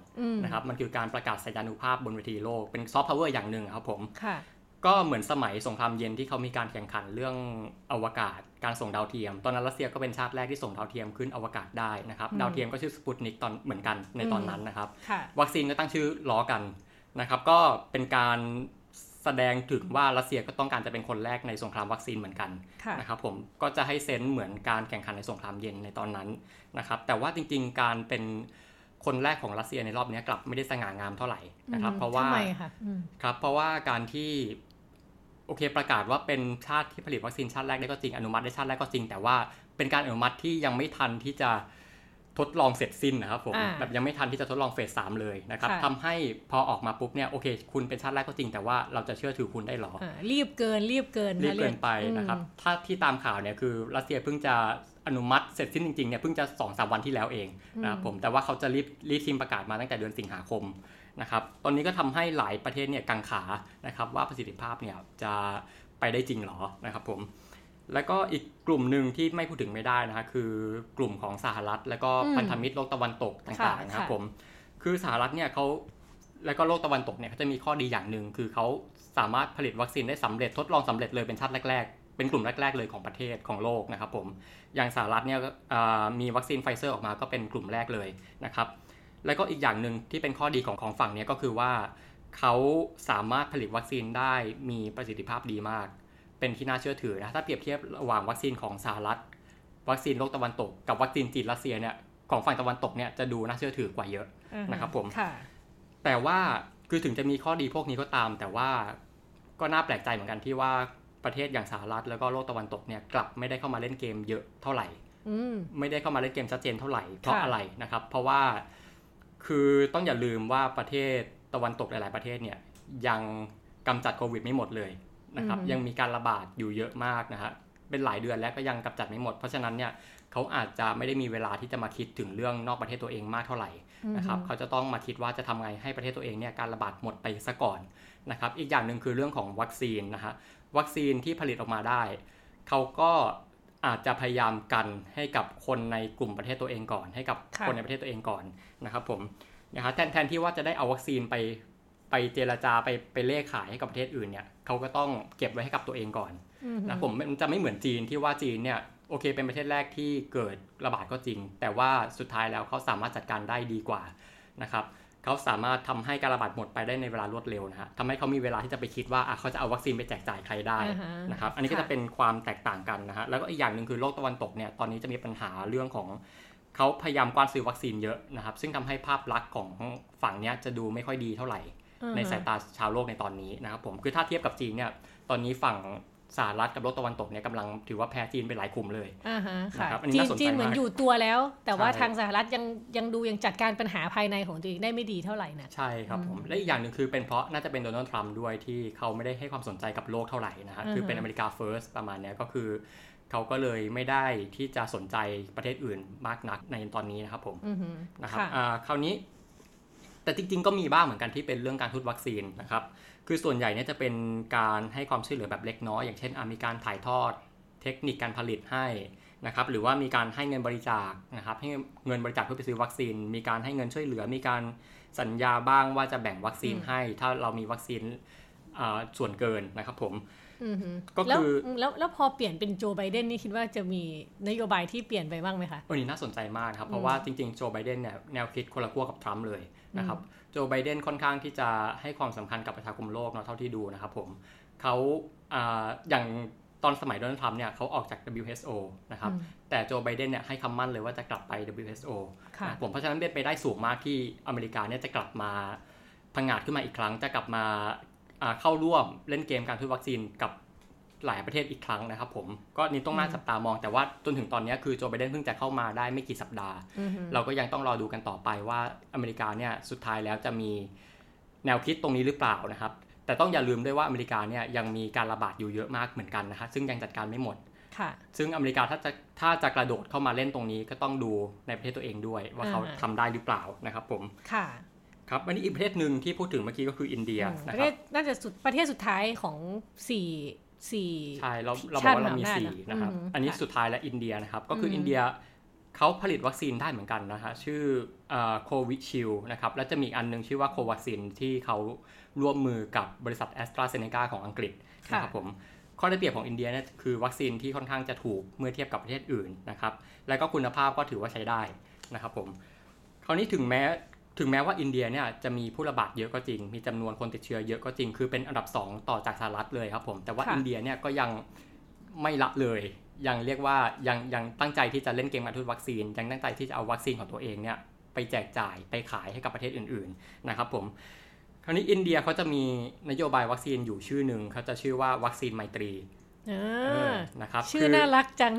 นะครับมันคือการประกาศแสนยานุภาพบนเวทีโลกเป็นซอฟต์พาวเวอร์อย่างหนึ่งครับผมก็เหมือนสมัยสงครามเย็นที่เขามีการแข่งขันเรื่องอวกาศการส่งดาวเทียม ตอนนั้นรัสเซียก็เป็นชาติแรกที่ส่งดาวเทียมขึ้นอวกาศได้นะครับดาวเทียมก็ชื่อสปุตนิกตอนเหมือนกันในตอนนั้นนะครับ วัคซีนก็ตั้งชื่อล้อกันนะครับ ก็เป็นการ แสดงถึงว่ารัสเซียก็ต้องการจะเป็นคนแรกในสงครามวัคซีนเหมือนกันนะครับผมก็จะให้เซนต์เหมือนการแข่งขันในสงครามเย็นในตอนนั้นนะครับแต่ว่าจริงๆการเป็นคนแรกของรัสเซียในรอบนี้กลับไม่ได้สง่างามเท่าไหร่นะครับ เพราะว่าครับเพราะว่าการที่โอเคประกาศว่าเป็นชาติที่ผลิตวัคซีนชาติแรกได้ก็จริงอนุมัติได้ชาติแรกก็จริง แต่ว่าเป็นการอนุมัติที่ยังไม่ทันที่จะ ทดลองเสร็จสิ้นนะครับผมแบบยังไม่ทันที่จะทดลองเฟสสามเลยนะครับทำให้พอออกมาปุ๊บเนี่ยโอเค คุณเป็นชาติแรกก็จริงแต่ว่าเราจะเชื่อถือคุณได้หรอรีบเกินรีบเกินรีบเกินไปนะครับถ้าที่ตามข่าวเนี่ยคือรัสเซียเพิ่งจะอนุมัติเสร็จสิ้นจริงๆเนี่ยเพิ่งจะสองสามวันที่แล้วเองนะครับผมแต่ว่าเขาจะรีบรีบทีมประกาศมาตั้งแต่เดือนสิงหาคมนะครับตอนนี้ก็ทำให้หลายประเทศเนี่ยกังขานะครับว่าประสิทธิภาพเนี่ยจะไปได้จริงหรอนะครับผม แล้วก็อีกกลุ่มหนึ่งที่ไม่พูดถึงไม่ได้นะฮะคือกลุ่มของสหรัฐ แล้วก็พันธมิตรโลกตะวันตกต่างๆนะครับผมคือสหรัฐเนี่ยเขาแล้วก็โลกตะวันตกเนี่ยเขาจะมีข้อดีอย่างหนึ่งคือเขาสามารถผลิตวัคซีนได้สำเร็จทดลองสำเร็จเลยเป็นชาติแรกๆ เป็นกลุ่มแรก ๆ เลยของประเทศของโลกนะครับผมอย่างสหรัฐเนี่ยมีวัคซีนไฟเซอร์ออกมาก็เป็นกลุ่มแรกเลยนะครับแล้วก็อีกอย่างหนึ่งที่เป็นข้อดีของของฝั่งนี้ก็คือว่าเขาสามารถผลิตวัคซีนได้มีประสิทธิภาพดีมาก เป็นที่น่าเชื่อถือนะถ้าเปรียบเทียบระหว่างวัคซีนของสหรัฐ วัคซีนโลกตะวันตก กับวัคซีนจีนรัสเซียเนี่ยของฝั่งตะวันตกเนี่ยจะดูน่าเชื่อถือกว่าเยอะนะครับผมแต่ว่าคือถึงจะมีข้อดีพวกนี้ก็ตาม แต่ว่าก็น่าแปลกใจเหมือนกันที่ว่าประเทศอย่างสหรัฐแล้วก็โลกตะวันตกเนี่ยกลับไม่ได้เข้ามาเล่นเกมเยอะเท่าไหร่ไม่ได้เข้ามาเล่นเกมชัดเจนเท่าไหร่เพราะอะไรนะครับ เพราะว่าคือต้องอย่าลืมว่าประเทศตะวันตกหลาย ๆ ประเทศเนี่ยยังกำจัดโควิดไม่หมดเลย นะครับยังมีการระบาดอยู่เยอะมากนะฮะเป็นหลายเดือนแล้วก็ยังกำจัดไม่หมด เพราะฉะนั้นเนี่ยเขาอาจจะไม่ได้มีเวลาที่จะมาคิดถึงเรื่องนอกประเทศตัวเองมากเท่าไหร่นะครับเขาจะต้องมาคิดว่าจะทำไงให้ประเทศตัวเองเนี่ยการระบาดหมดไปซะก่อนนะครับอีกอย่างหนึ่งคือเรื่องของวัคซีนนะฮะวัคซีนที่ผลิตออกมาได้เขาก็อาจจะพยายามกันให้กับคนในกลุ่มประเทศตัวเองก่อน ให้กับคนในประเทศตัวเองก่อนนะครับผมนะครับแทนแทนที่ว่าจะได้เอาวัคซีนไป ไปเจรจาไปไปเล่ขายให้กับประเทศอื่นเนี่ยเขาก็ต้องเก็บไว้ให้กับตัวเองก่อนนะผมมันจะไม่เหมือนจีนที่ว่าจีนเนี่ยโอเค เป็นประเทศแรกที่เกิดระบาดก็จริง แต่ว่าสุดท้ายแล้วเขาสามารถจัดการได้ดีกว่านะครับเขาสามารถทำให้การระบาดหมดไปได้ในเวลารวดเร็วนะฮะทำให้เขามีเวลาที่จะไปคิดว่าเขาจะเอาวัคซีนไปแจกจ่ายใครได้นะครับอันนี้ก็จะเป็นความแตกต่างกันนะฮะแล้วก็อีกอย่างหนึ่งคือโลกตะวันตกเนี่ยตอนนี้จะมีปัญหาเรื่องของเขาพยายามกว้านซื้อวัคซีนเยอะนะครับซึ่งทำให้ภาพลักษณ์ของฝั่งนี้จะดูไม่ค่อยดีเท่าไหร่ ในสายตาชาวโลกในตอนนี้นะครับผมคือถ้าเทียบกับจีนเนี่ยตอนนี้ฝั่งสหรัฐกับโลกตะวันตกเนี่ยกำลังถือว่าแพ้จีนไปหลายกลุ่มเลยอ่าฮะค่ะจีนจีนเหมือนอยู่ตัวแล้ว แต่ว่าทางสหรัฐยังยังดูยังจัดการปัญหาภายในของตัวเองได้ไม่ดีเท่าไหร่นะใช่ครับผมและอีกอย่างหนึ่งคือเป็นเพราะน่าจะเป็นโดนัลด์ทรัมป์ด้วยที่เขาไม่ได้ให้ความสนใจกับโลกเท่าไหร่นะฮะคือเป็น America First ประมาณนี้ก็คือเขาก็เลยไม่ได้ที่จะสนใจประเทศอื่นมากนักในตอนนี้นะครับผมนะครับคราวนี้ แต่จริงๆ ก็มีบ้างเหมือนกันที่เป็นเรื่องการทุดวัคซีนนะครับ คือส่วนใหญ่เนี่ยจะเป็นการให้ความช่วยเหลือแบบเล็กน้อย อย่างเช่นมีการถ่ายทอดเทคนิคการผลิตให้นะครับ หรือว่ามีการให้เงินบริจาคนะครับ ให้เงินบริจาคเพื่อไปซื้อวัคซีน มีการให้เงินช่วยเหลือ มีการสัญญาบ้างว่าจะแบ่งวัคซีนให้ ถ้าเรามีวัคซีนส่วนเกินนะครับผมก็คือแล้วแล้วพอเปลี่ยนเป็นโจไบเดนนี่คิดว่าจะมีนโยบายที่เปลี่ยนไปบ้างไหมคะอันนี้น่าสนใจมากครับ เพราะว่าจริงๆ โจไบเดนเนี่ยแนวคิดคนละขั้วกับทรัมป์เลย นะครับโจไบเดนค่อนข้างที่จะให้ความสำคัญกับประชาคมโลกเนาะเท่าที่ดูนะครับผมเขาอย่างตอนสมัยโดนัลด์ทรัมป์เนี่ยเขาออกจาก WHO นะครับ แต่โจไบเดนเนี่ยให้คำมั่นเลยว่าจะกลับไป WHO ผมเพราะฉะนั้นเป็นไปได้สูงมากที่อเมริกาเนี่ยจะกลับมาพังงาดขึ้นมาอีกครั้ง จะกลับมาเข้าร่วมเล่นเกมการทุนวัคซีนกับ หลายประเทศอีกครั้งนะครับผมก็นี่ต้องน่าจับตามองแต่ว่าจนถึงตอนนี้คือโจไบเดนเพิ่งจะเข้ามาได้ไม่กี่สัปดาห์ เราก็ยังต้องรอดูกันต่อไปว่าอเมริกาเนี่ยสุดท้ายแล้วจะมีแนวคิดตรงนี้หรือเปล่านะครับ แต่ต้องอย่าลืมด้วยว่าอเมริกาเนี่ยยังมีการระบาดอยู่เยอะมากเหมือนกันนะครับซึ่งยังจัดการไม่หมดซึ่งอเมริกาถ้าจะถ้าจะกระโดดเข้ามาเล่นตรงนี้ก็ต้องดูในประเทศตัวเองด้วย ว่าเขาทำได้หรือเปล่านะครับผมค่ะครับอันนี้อีกประเทศหนึ่งที่พูดถึงเมื่อกี้ก็คืออินเดียนะครับน่าจะสุดประเทศสุดท้ายของสี่ สี่ใช่เราเราบอกว่าเรามีสี่นะครับ อันนี้สุดท้ายและอินเดียนะครับ ก็คืออินเดียเขาผลิตวัคซีนได้เหมือนกันนะฮะชื่อ Covishield นะครับ แล้วจะมีอันนึงชื่อว่า Covaxin ที่เขาร่วมมือกับบริษัทแอสตราเซเนกาของอังกฤษนะครับผมข้อได้เปรียบของอินเดียเนี่ยคือวัคซีนที่ค่อนข้างจะถูกเมื่อเทียบกับประเทศอื่นนะครับ และก็คุณภาพก็ถือว่าใช้ได้นะครับผมคราวนี้ถึงแม้ ถึงแม้ว่าอินเดียเนี่ยจะมีผู้ระบาดเยอะก็จริง มีจำนวนคนติดเชื้อเยอะก็จริง คือเป็นอันดับ 2 ต่อจากสหรัฐเลยครับผม แต่ว่าอินเดียเนี่ยก็ยังไม่ละเลย ยังเรียกว่ายังยังตั้งใจที่จะเล่นเกมการทุนวัคซีน ยังตั้งใจที่จะเอาวัคซีนของตัวเองเนี่ยไปแจกจ่ายไปขายให้กับประเทศอื่นๆนะครับผม คราวนี้อินเดียเขาจะมีนโยบายวัคซีนอยู่ชื่อหนึ่งเขาจะชื่อว่าวัคซีนไมตรีนะครับชื่อน่ารักจัง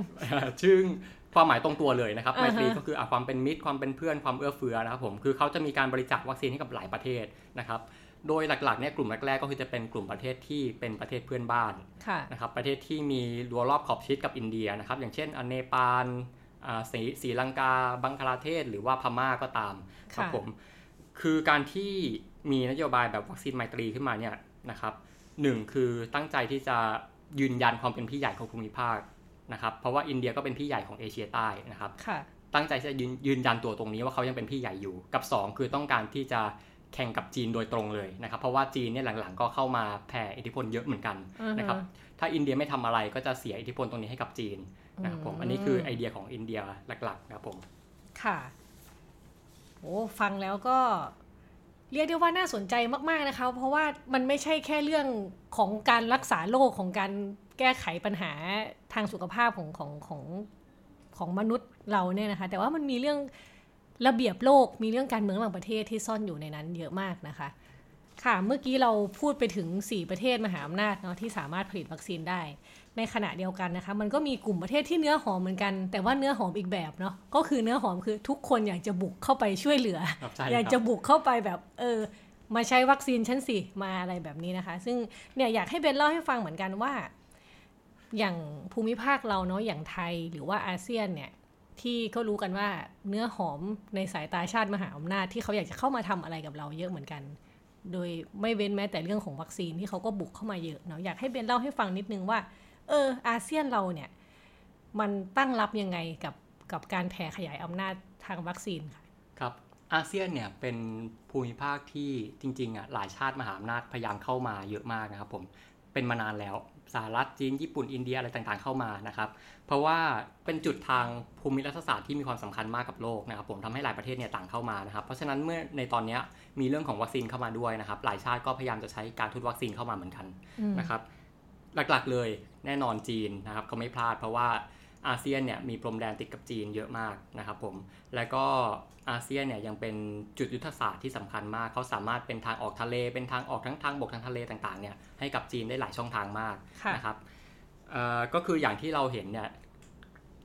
ชื่อ ความหมายตรงตัวเลยนะครับไมตรีก็คือความเป็นมิตรความเป็นเพื่อนความเอื้อเฟื้อนะครับผมคือเขาจะมีการบริจาควัคซีนให้กับหลายประเทศนะครับโดยหลักๆเนี่ยกลุ่มแรกๆก็คือจะเป็นกลุ่มประเทศที่เป็นประเทศเพื่อนบ้านนะครับประเทศที่มีรั้วรอบขอบชิดกับอินเดียนะครับอย่างเช่นเนปาลสีสีลังกา บังคลาเทศ หรือว่าพม่าก็ตามครับผมคือการที่มีนโยบายแบบวัคซีนไมตรีขึ้นมาเนี่ยนะครับหนึ่งคือตั้งใจที่จะยืนยันความเป็นพี่ใหญ่ของภูมิภาค นะครับเพราะว่าอินเดียก็เป็นพี่ใหญ่ของเอเชียใต้นะครับค่ะตั้งใจจะยืนยืนยันตัวตรงนี้ว่าเขายังเป็นพี่ใหญ่อยู่กับ 2 คือต้องการที่จะแข่งกับจีนโดยตรงเลยนะครับ เพราะว่าจีนเนี่ยหลังๆ ก็เข้ามาแผ่อิทธิพลเยอะเหมือนกันนะครับถ้าอินเดียไม่ทำอะไรก็จะเสียอิทธิพลตรงนี้ให้กับจีนนะครับผมอันนี้คือไอเดียของอินเดียหลักๆนะครับผมค่ะโอ้ฟังแล้วก็ เรียกได้ว่าน่าสนใจมากๆนะคะ เพราะว่ามันไม่ใช่แค่เรื่องของการรักษาโรคของการแก้ไขปัญหาทางสุขภาพของของของของมนุษย์เราเนี่ยนะคะ แต่ว่ามันมีเรื่องระเบียบโลกมีเรื่องการเมืองระหว่างประเทศที่ซ่อนอยู่ในนั้นเยอะมากนะคะ ค่ะเมื่อกี้เราพูดไปถึง 4 ประเทศมหาอำนาจเนาะที่สามารถผลิตวัคซีนได้ ในขณะเดียวกันนะคะ มันก็มีกลุ่มประเทศที่เนื้อหอมเหมือนกัน แต่ว่าเนื้อหอมอีกแบบเนาะก็คือเนื้อหอมคือทุกคนอยากจะบุกเข้าไปช่วยเหลือครับใช่อยากคจะรับบุกเข้าไปแบบเออมาใช้วัคซีนฉันสิมาอะไรแบบนี้นะคะ ซึ่งเนี่ยอยากให้เบนเล่าให้ฟังเหมือนกันว่า อย่างภูมิภาคเราเนาะอย่างไทยหรือว่าอาเซียนเนี่ยที่ก็รู้กันว่าเนื้อหอมในสายตาชาติมหาอำนาจที่เขาอยากจะเข้ามาทำอะไรกับเราเยอะเหมือนกัน โดยไม่เว้นแม้แต่เรื่องของวัคซีนที่เขาก็บุกเข้ามาเยอะเนาะอยากให้เบนเล่าให้ฟังนิดนึงว่า เออ อาเซียนเราเนี่ย มันตั้งรับยังไงกับกับการแผ่ขยายอำนาจทางวัคซีนค่ะครับอาเซียนเนี่ยเป็นภูมิภาคที่จริงๆอะหลายชาติมหาอำนาจพยายามเข้ามาเยอะมากนะครับผมเป็นมานานแล้วสหรัฐจีนญี่ปุ่นอินเดียอะไรต่างๆเข้ามานะครับ เพราะว่าเป็นจุดทางภูมิรัฐศาสตร์ที่มีความสำคัญมากกับโลกนะครับ ผมทำให้หลายประเทศเนี่ยต่างเข้ามานะครับ เพราะฉะนั้นเมื่อในตอนนี้มีเรื่องของวัคซีนเข้ามาด้วยนะครับ หลายชาติก็พยายามจะใช้การทุนวัคซีนเข้ามาเหมือนกันนะครับ หลักๆเลยแน่นอนจีนนะครับเขาไม่พลาดเพราะว่าอาเซียนเนี่ยมีพรมแดนติดกับจีนเยอะมากนะครับผม แล้วก็อาเซียนเนี่ยยังเป็นจุดยุทธศาสตร์ที่สำคัญมาก เขาสามารถเป็นทางออกทะเล เป็นทางออกทั้งทางบกทางทะเลต่างๆเนี่ยให้กับจีนได้หลายช่องทางมากค่ะนะครับเอ่อก็คืออย่างที่เราเห็นเนี่ย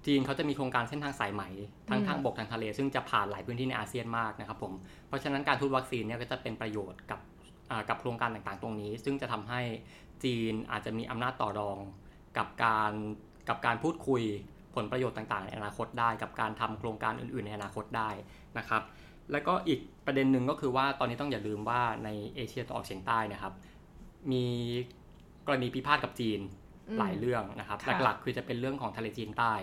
จีนเขาจะมีโครงการเส้นทางสายไหมทั้งทางบกทางทะเล ซึ่งจะผ่านหลายพื้นที่ในอาเซียนมากนะครับผม เพราะฉะนั้นการทุนวัคซีนเนี่ยก็จะเป็นประโยชน์กับอ่า กับโครงการต่างๆ ตรงนี้ ซึ่งจะทำให้จีนอาจจะมีอำนาจต่อรองกับการกับการพูดคุยผลประโยชน์ต่างๆ ในอนาคตได้ กับการทำโครงการอื่นๆ ในอนาคตได้นะครับ แล้วก็อีกประเด็นหนึ่งก็คือว่าตอนนี้ต้องอย่าลืมว่าในเอเชียตะวันออกเฉียงใต้นะครับ มีกรณีพิพาทกับจีนอืมหลายเรื่องนะครับค่ะหลักๆคือจะเป็นเรื่องของทะเลจีนใต้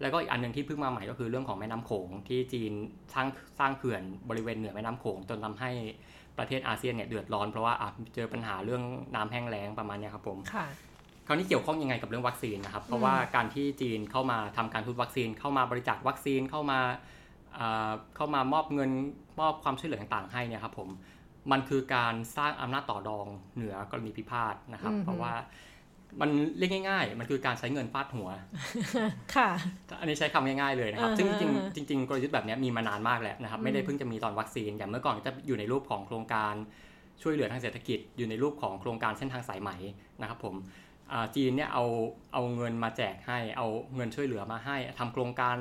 แล้วก็อีกอันหนึ่งที่เพิ่งมาใหม่ก็คือเรื่องของแม่น้ำโขงที่จีนสร้างสร้างเขื่อนบริเวณเหนือแม่น้ำโขงจนทำให้ ประเทศอาเซียนเนี่ยเดือดร้อนเพราะว่าอะเจอปัญหาเรื่องน้ำแห้งแล้งประมาณเนี้ยครับผมค่ะคราวนี้เกี่ยวข้องยังไงกับเรื่องวัคซีนนะครับ เพราะว่าการที่จีนเข้ามาทำการทุนวัคซีน เข้ามาบริจาควัคซีนเข้ามาอ่าเข้ามามอบเงินมอบความช่วยเหลือต่างๆให้เนี่ยครับผมมันคือการสร้างอำนาจต่อรองเหนือกรณีพิพาทนะครับอือฮึเพราะว่า มันเรียกง่าย ๆ มันคือการใช้เงินฟาดหัว ค่ะ อันนี้ใช้คำง่ายๆเลยนะครับอ่าฮะซึ่งจริงๆจริงๆกลยุทธ์แบบเนี้ยมีมานานมากแล้วนะครับ ไม่ได้เพิ่งจะมีตอนวัคซีน อย่างเมื่อก่อนก็จะอยู่ในรูปของโครงการช่วยเหลือทางเศรษฐกิจ อยู่ในรูปของโครงการเส้นทางสายไหมนะครับผมอ่าจีนเนี่ยเอาเอาเงินมาแจกให้ เอาเงินช่วยเหลือมาให้ทำโครงการ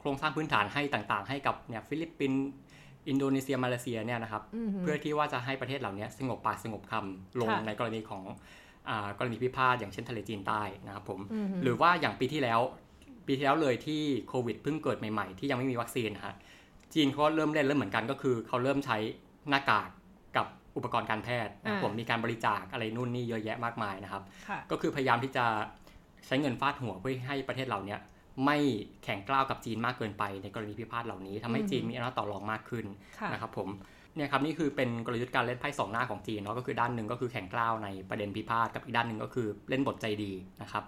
โครงสร้างพื้นฐานให้ต่างๆ ให้กับเนี่ยฟิลิปปินส์อินโดนีเซียมาเลเซียเนี่ยนะครับอือหือเพื่อที่ว่าจะให้ประเทศเหล่านี้สงบปากสงบคำลงค่ะในกรณีของอา กรณีพิพาทอย่างเช่นทะเลจีนใต้นะครับผมอือหือหรือว่าอย่างปีที่แล้ว ปีที่แล้วเลยที่โควิดเพิ่งเกิดใหม่ๆ ที่ยังไม่มีวัคซีนนะฮะจีนเขาก็เริ่มเล่นเริ่มเหมือนกันก็คือเขาเริ่มใช้หน้ากากกับอุปกรณ์การแพทย์นะครับอ่าผมมีการบริจาคอะไรนู่นนี่เยอะแยะมากมายนะครับค่ะก็คือพยายามที่จะใช้เงินฟาดหัวเพื่อให้ประเทศเราเนี้ยไม่แข่งกล้าวกับจีนมากเกินไปในกรณีพิพาทเหล่านี้ทำให้อือฮึจีนมีอำนาจต่อรองมากขึ้นค่ะนะครับผม เนี่ยครับนี่คือเป็นกลยุทธ์การเล่นไพ่สองหน้าของจีนเนาะก็คือด้านหนึ่งก็คือแข่งกล้าวในประเด็นพิพาทกับอีกด้านหนึ่งก็คือเล่นบทใจดีนะครับ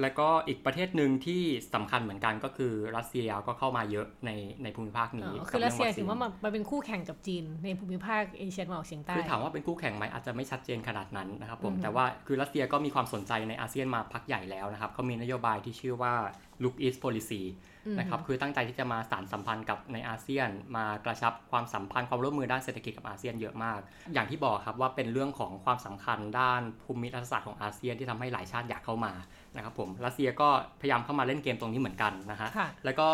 แล้วก็อีกประเทศหนึ่งที่สำคัญเหมือนกันก็คือรัสเซียก็เข้ามาเยอะในในภูมิภาคอ๋นี้อคือรัสเซียกับถือว่าเงมันมันเป็นคู่แข่งกับจีนในภูมิภาคเอเชียตะวันออกเฉียงใต้คือถามว่าเป็นคู่แข่งไหมอาจจะไม่ชัดเจนขนาดนั้นนะครับผมอือฮึแต่ว่าคือรัสเซียก็มีความสนใจในอาเซียนมาพักใหญ่แล้วนะครับเขามีนโยบายที่ชื่อว่า Look East Policy นะครับคือตั้งใจที่จะมาสานสัมพันธ์กับในอาเซียน มากระชับความสัมพันธ์ความร่วมมือด้านเศรษฐกิจกับอาเซียนเยอะมาก อย่างที่บอกครับว่าเป็นเรื่องของความสำคัญด้านภูมิรัฐศาสตร์ของอาเซียนที่ทำให้หลายชาติอยากเข้ามา นะครับผมรัสเซียก็พยายามเข้ามาเล่นเกมตรงนี้เหมือนกันนะฮะค่ะแล้วก็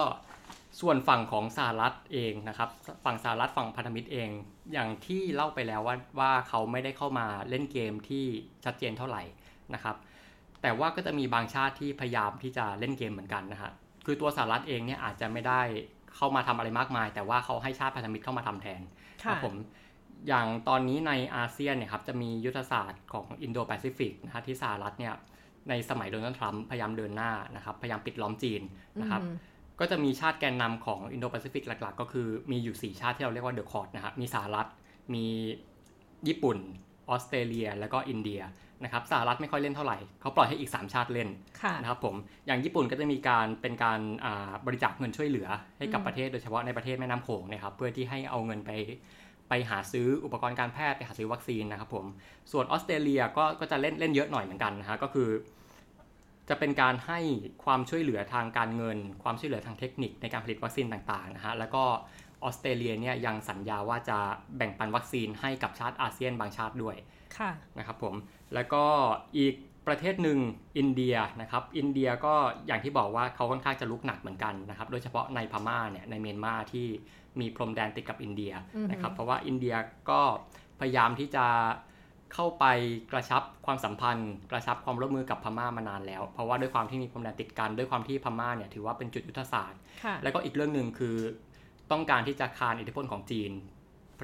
ส่วนฝั่งของสหรัฐเองนะครับ ฝั่งสหรัฐฝั่งพันธมิตรเอง อย่างที่เล่าไปแล้วว่าว่าเขาไม่ได้เข้ามาเล่นเกมที่ชัดเจนเท่าไหร่นะครับ แต่ว่าก็จะมีบางชาติที่พยายามที่จะเล่นเกมเหมือนกันนะฮะคือตัวสหรัฐเองเนี่ยอาจจะไม่ได้เข้ามาทำอะไรมากมาย แต่ว่าเขาให้ชาติพันธมิตรเข้ามาทำแทนค่ะรับผมอย่างตอนนี้ในอาเซียนเนี่ยครับจะมียุทธศาสตร์ของอินโดแปซิฟิกนะฮะที่สหรัฐเนี่ย ในสมัยโดนัลด์ทรัมป์พยายามเดินหน้านะครับ พยายามปิดล้อมจีนนะครับ ก็จะมีชาติแกนนำของอินโดแปซิฟิกหลัก ๆ ก็คือมีอยู่ 4 ชาติที่เราเรียกว่า The Quad นะครับ มีสหรัฐ มีญี่ปุ่น ออสเตรเลีย แล้วก็อินเดียนะครับสหรัฐไม่ค่อยเล่นเท่าไหร่ เขาปล่อยให้อีก 3 ชาติเล่นนะครับผม อย่างญี่ปุ่นก็จะมีการเป็นการบริจาคเงินช่วยเหลือให้กับประเทศโดยเฉพาะในประเทศแม่น้ำโขงนะครับ เพื่อที่ให้เอาเงินไป ไปหาซื้ออุปกรณ์การแพทย์ไปหาซื้อวัคซีนนะครับผมส่วนออสเตรเลียก็ก็จะเล่นเล่นเยอะหน่อยเหมือนกันนะฮะก็คือ จะเป็นการให้ความช่วยเหลือทางการเงิน ความช่วยเหลือทางเทคนิคในการผลิตวัคซีนต่างๆนะฮะแล้วก็ออสเตรเลียเนี่ยยังสัญญาว่าจะแบ่งปันวัคซีนให้กับชาติอาเซียนบางชาติด้วยนะครับผมแล้วก็อีก ประเทศหนึ่งอินเดียนะครับอินเดียก็อย่างที่บอกว่าเขาค่อนข้างจะลุกหนักเหมือนกันนะครับโดยเฉพาะในพม่าเนี่ยในเมียนมาที่มีพรมแดนติดกับอินเดียนะครับเพราะว่าอินเดียก็พยายามที่จะเข้าไปกระชับความสัมพันธ์ กระชับความร่วมมือกับพม่ามานานแล้ว เพราะว่าด้วยความที่มีพรมแดนติดกันด้วยความที่พม่าเนี่ยถือว่าเป็นจุดยุทธศาสตร์ แล้วก็อีกเรื่องหนึ่งคือต้องการที่จะคานอิทธิพลของจีน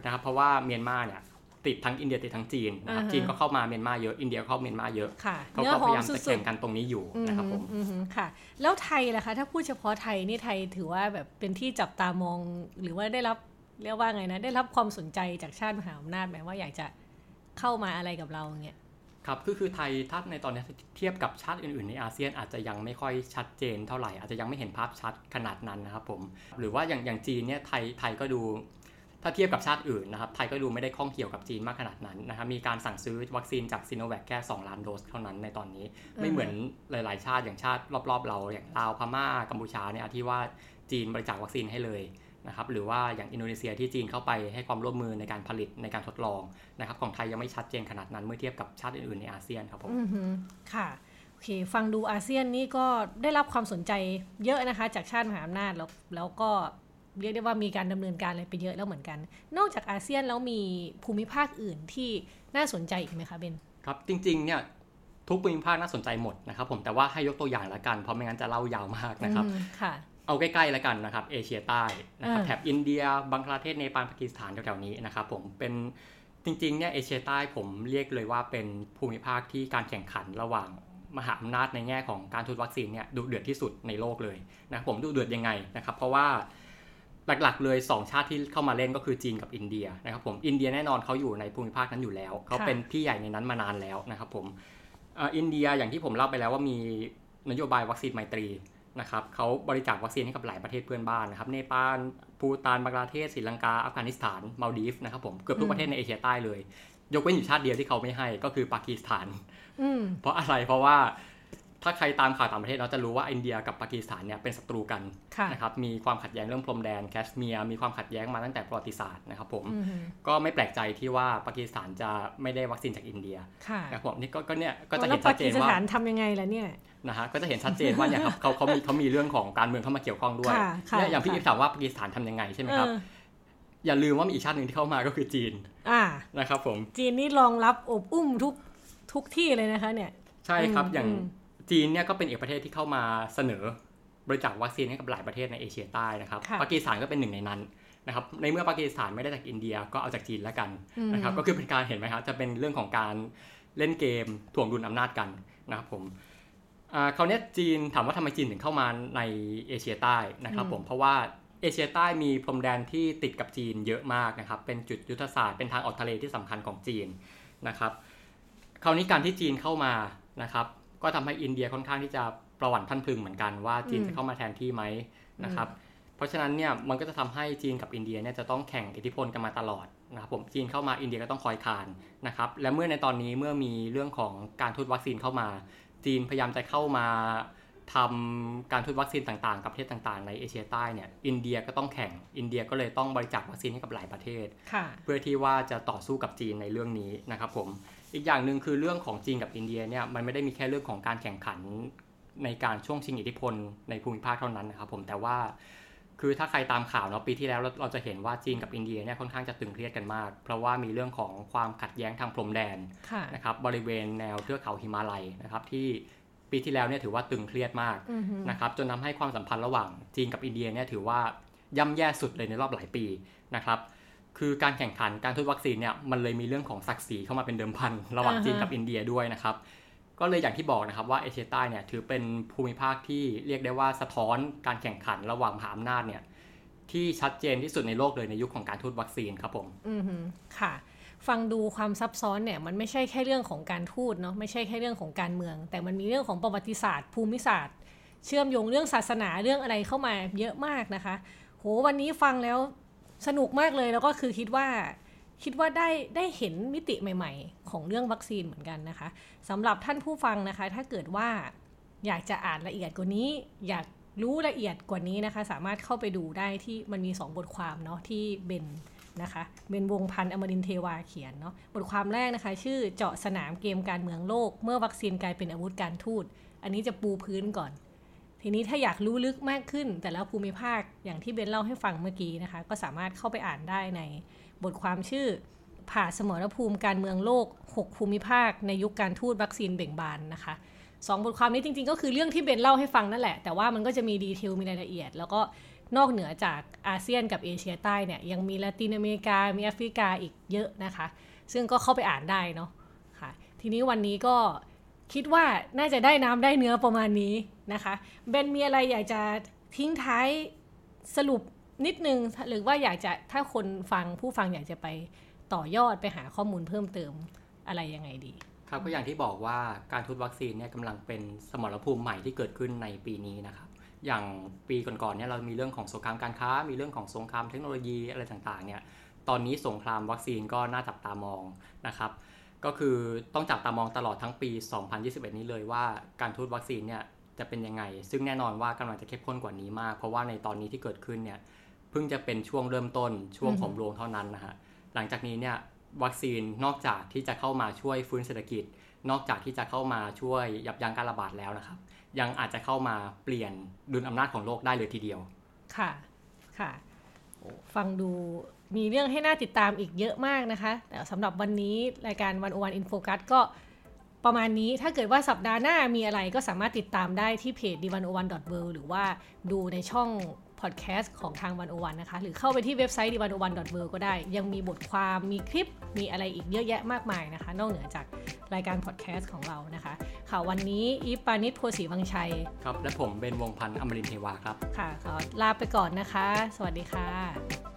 นะครับเพราะว่าเมียนมาเนี่ย ติดทั้งอินเดียติดทั้งจีนนะครับจีนก็เข้ามาเมียนมาเยอะอินเดียเข้าเมียนมาเยอะเขาก็พยายามจะแข่งกันตรงนี้อยู่นะครับผมค่ะ แล้วไทยล่ะคะ ถ้าพูดเฉพาะไทยนี่ไทยถือว่าแบบเป็นที่จับตามอง หรือว่าได้รับเรียกว่าไงนะได้รับความสนใจจากชาติมหาอำนาจไหมว่าอยากจะเข้ามาอะไรกับเราเงี้ยครับคือคือไทยถ้าในตอนนี้เทียบกับชาติอื่นๆในอาเซียนอาจจะยังไม่ค่อยชัดเจนเท่าไหร่อาจจะยังไม่เห็นภาพชัดขนาดนั้นนะครับผม หรือว่าอย่างอย่างจีนเนี่ยไทยไทยก็ดู ถ้าเทียบกับชาติอื่นนะครับไทยก็ดูไม่ได้ข้องเกี่ยวกับจีนมากขนาดนั้นนะครับมีการสั่งซื้อวัคซีนจากซีโนแวคแค่ 2 ล้านโดสเท่านั้นในตอนนี้ ไม่เหมือนหลาย ๆ ชาติอย่างชาติรอบ ๆ เราอย่างลาวพม่ากัมพูชาเนี่ยที่ว่าจีนบริจาควัคซีนให้เลยนะครับหรือว่าอย่างอินโดนีเซียที่จีนเข้าไปให้ความร่วมมือในการผลิตในการทดลองนะครับของไทยยังไม่ชัดเจนขนาดนั้นเมื่อเทียบกับชาติอื่น ๆ ในอาเซียนครับผมค่ะโอเคฟังดูอาเซียนนี่ก็ได้รับความสนใจเยอะนะคะจากชาติมหาอำนาจแล้วแล้วก็ เรียกได้ว่ามีการดำเนินการอะไรไปเยอะแล้วเหมือนกัน นอกจากอาเซียนแล้วมีภูมิภาคอื่นที่น่าสนใจอีกไหมคะเบนครับจริงๆเนี่ยทุกภูมิภาคน่าสนใจหมดนะครับผมแต่ว่าให้ยกตัวอย่างละกันเพราะไม่งั้นจะเล่ายาวมากนะครับค่ะเอาใกล้ๆแล้วกันนะครับเอเชียใต้นะครับแถบอินเดียบังคลาเทศเนปาลปากีสถานแถวๆนี้นะครับผมเป็นจริงๆเนี่ยเอเชียใต้ผมเรียกเลยว่าเป็นภูมิภาคที่การแข่งขันระหว่างมหาอำนาจในแง่ของการทูตวัคซีนเนี่ยดุเดือดที่สุดในโลกเลยนะผมดุเดือดยังไงนะครับเพราะว่า หลักๆ เลย 2 ชาติที่เข้ามาเล่นก็คือจีนกับอินเดียนะครับผมอินเดียแน่นอนเขาอยู่ในภูมิภาคนั้นอยู่แล้วเขาเป็นพี่ใหญ่ในนั้นมานานแล้วนะครับผมอินเดียอย่างที่ผมเล่าไปแล้วว่ามีนโยบายวัคซีนไมตรีนะครับเขาบริจาควัคซีนให้กับหลายประเทศเพื่อนบ้านนะครับเนปาลภูฏานบังกลาเทศศรีลังกาอัฟกานิสถานมัลดีฟส์นะครับผมเกือบทุกประเทศในเอเชียใต้เลย ยกเว้นอยู่ชาติเดียวที่เขาไม่ให้ก็คือปากีสถานเพราะอะไรเพราะว่า ถ้าใครตามข่าวต่างประเทศเราจะรู้ว่าอินเดียกับปากีสถานเนี่ยเป็นศัตรูกันนะครับมีความขัดแย้งเรื่องพรมแดนแคชเมียร์มีความขัดแย้งมาตั้งแต่ประวัติศาสตร์นะครับผมก็ไม่แปลกใจที่ว่าปากีสถานจะไม่ได้วัคซีนจากอินเดียนะครับผมนี่ก็เนี่ยก็จะเห็นชัดเจนว่าปากีสถานทำยังไงล่ะเนี่ยนะฮะก็จะเห็นชัดเจนว่าเนี่ยครับเขาเขามีเขามีเรื่องของการเมืองเข้ามาเกี่ยวข้องด้วยเนี่ยอย่างพี่อีฟถามว่าปากีสถานทำยังไงใช่ไหมครับอย่าลืมว่ามีอีกชาติหนึ่งที่เข้ามาก็คือจีนนะครับผมจีนนี่รองรับอบอุ้มทุกทุกที่เลยนะคะเนี่ยใช่ครับอย่าง จีนเนี่ยก็เป็นอีกประเทศที่เข้ามาเสนอบริจาควัคซีนให้กับหลายประเทศในเอเชียใต้นะครับ ปากีสถานก็เป็นหนึ่งในนั้นนะครับ ในเมื่อปากีสถานไม่ได้จากอินเดียก็เอาจากจีนแล้วกันนะครับ ก็คือเป็นการเห็นไหมครับ จะเป็นเรื่องของการเล่นเกมถ่วงดุลอำนาจกันนะครับผมคราวนี้จีนถามว่าทำไมจีนถึงเข้ามาในเอเชียใต้นะครับผมเพราะว่าเอเชียใต้มีพรมแดนที่ติดกับจีนเยอะมากนะครับ เป็นจุดยุทธศาสตร์เป็นทางออกทะเลที่สำคัญของจีนนะครับ คราวนี้การที่จีนเข้ามานะครับ ก็ทำให้อินเดียค่อนข้างที่จะประวัติท่านพึงเหมือนกันว่าจีนจะเข้ามาแทนที่ไหมนะครับเพราะฉะนั้นเนี่ยมันก็จะทำให้จีนกับอินเดียเนี่ยจะต้องแข่งอิทธิพลกันมาตลอดนะครับผมจีนเข้ามาอินเดียก็ต้องคอยคานนะครับและเมื่อในตอนนี้เมื่อมีเรื่องของการทุนวัคซีนเข้ามา จีนพยายามจะเข้ามาทำการทุนวัคซีนต่างๆ กับประเทศต่างๆ ในเอเชียใต้เนี่ยอินเดียก็ต้องแข่งอินเดียก็เลยต้องบริจาควัคซีนให้กับหลายประเทศ เพื่อที่ว่าจะต่อสู้กับจีนในเรื่องนี้นะครับผม อีกอย่างหนึ่งคือเรื่องของจีนกับอินเดียเนี่ยมันไม่ได้มีแค่เรื่องของการแข่งขันในการช่วงชิงอิทธิพลในภูมิภาคเท่านั้นนะครับผมแต่ว่าคือถ้าใครตามข่าวเนาะปีที่แล้วเราจะเห็นว่าจีนกับอินเดียเนี่ยค่อนข้างจะตึงเครียดกันมาก เพราะว่ามีเรื่องของความขัดแย้งทางพรมแดนนะครับบริเวณแนวเทือกเขาหิมาลัยนะครับที่ปีที่แล้วเนี่ยถือว่าตึงเครียดมากนะครับจนทาให้ความสัมพันธ์ระหว่างจีนกับอินเดียเนี่ยถือว่าย่ำแย่สุดเลยในรอบหลายปีนะครับ คือการแข่งขันการทุนวัคซีนเนี่ยมันเลยมีเรื่องของศักดิ์ศรีเข้ามาเป็นเดิมพันระหว่างจีนกับอินเดียด้วยนะครับ ก็เลยอย่างที่บอกนะครับว่าเอเชียใต้เนี่ยถือเป็นภูมิภาคที่เรียกได้ว่าสะท้อนการแข่งขันระหว่างมหาอำนาจเนี่ยที่ชัดเจนที่สุดในโลกเลยในยุคของการทูตวัคซีนครับผม อืมค่ะ ฟังดูความซับซ้อนเนี่ยมันไม่ใช่แค่เรื่องของการทูตเนาะไม่ใช่แค่เรื่องของการเมือง แต่มันมีเรื่องของประวัติศาสตร์ ภูมิศาสตร์ เชื่อมโยงเรื่องศาสนาเรื่องอะไรเข้ามาเยอะมากนะคะ โหวันนี้ฟังแล้ว สนุกมากเลยแล้วก็คือคิดว่าคิดว่าได้ได้เห็นมิติใหม่ ๆ ของเรื่องวัคซีนเหมือนกันนะคะสำหรับท่านผู้ฟังนะคะ ถ้าเกิดว่าอยากจะอ่านละเอียดกว่านี้ อยากรู้ละเอียดกว่านี้นะคะ สามารถเข้าไปดูได้ที่มันมี 2 บทความเนาะที่เบนนะคะเบนวงพันธ์อมรินเทวาเขียนเนาะบทความแรกนะคะ ชื่อเจาะสนามเกมการเมืองโลก เมื่อวัคซีนกลายเป็นอาวุธการทูต อันนี้จะปูพื้นก่อน ทีนี้ถ้าอยากรู้ลึกมากขึ้น แต่ละภูมิภาคอย่างที่เบนเล่าให้ฟังเมื่อกี้นะคะ ก็สามารถเข้าไปอ่านได้ในบทความชื่อ ผ่าสมรภูมิการเมืองโลก 6 ภูมิภาค ในยุคการทูตวัคซีนเบ่งบานนะคะสองบทความนี้จริงๆ ก็คือเรื่องที่เบนเล่าให้ฟังนั่นแหละ แต่ว่ามันก็จะมีดีเทลมีรายละเอียด แล้วก็นอกเหนือจากอาเซียนกับเอเชียใต้เนี่ยยังมีละตินอเมริกา มีแอฟริกาอีกเยอะนะคะ ซึ่งก็เข้าไปอ่านได้เนาะค่ะ ทีนี้วันนี้ก็ คิดว่าน่าจะได้น้ำได้เนื้อประมาณนี้นะคะเบนมีอะไรอยากจะทิ้งท้ายสรุปนิดนึง หรือว่าอยากจะถ้าคนฟังผู้ฟังอยากจะไปต่อยอดไปหาข้อมูลเพิ่มเติมอะไรยังไงดี ครับก็อย่างที่บอกว่าการทูตวัคซีนเนี่ยกำลังเป็นสมรภูมิใหม่ที่เกิดขึ้นในปีนี้นะครับอย่างปีก่อนๆเนี่ยเรามีเรื่องของสงครามการค้า มีเรื่องของสงครามเทคโนโลยีอะไรต่างๆเนี่ยตอนนี้สงครามวัคซีนก็น่าจับตามองนะครับ ก็คือต้องจับตามองตลอดทั้งปี 2021 นี้เลยว่าการทูตวัคซีนเนี่ยจะเป็นยังไง ซึ่งแน่นอนว่ากำลังจะเข้มข้นกว่านี้มาก เพราะว่าในตอนนี้ที่เกิดขึ้นเนี่ยเพิ่งจะเป็นช่วงเริ่มต้นช่วงผมรวงเท่านั้นนะฮะหลังจากนี้เนี่ยวัคซีนนอกจากที่จะเข้ามาช่วยฟื้นเศรษฐกิจ นอกจากที่จะเข้ามาช่วยยับยั้งการระบาดแล้วนะครับ ยังอาจจะเข้ามาเปลี่ยนดุลอำนาจของโลกได้เลยทีเดียว ค่ะ ค่ะ ฟังดู มีเรื่องให้น่าติดตามอีกเยอะมากนะคะ แต่สำหรับวันนี้รายการวันโอวัน In Focus ก็ประมาณนี้ถ้าเกิดว่าสัปดาห์หน้ามีอะไรก็สามารถติดตามได้ที่เพจ d 1 0 1 w o r l d หรือว่าดูในช่องพอดแคสต์ของทางวันโอวันนะคะ หรือเข้าไปที่เว็บไซต์ d 1 0 1 w o r l d ก็ได้ ยังมีบทความมีคลิปมีอะไรอีกเยอะแยะมากมายนะคะ นอกเหนือจากรายการพอดแคสต์ของเรานะคะ ค่ะวันนี้อีฟปานิชโพสีวังชัย ครับ และผมเป็นวงพันธ์อมรินทร์เทวาครับ ค่ะขอลาไปก่อนนะคะ สวัสดีค่ะ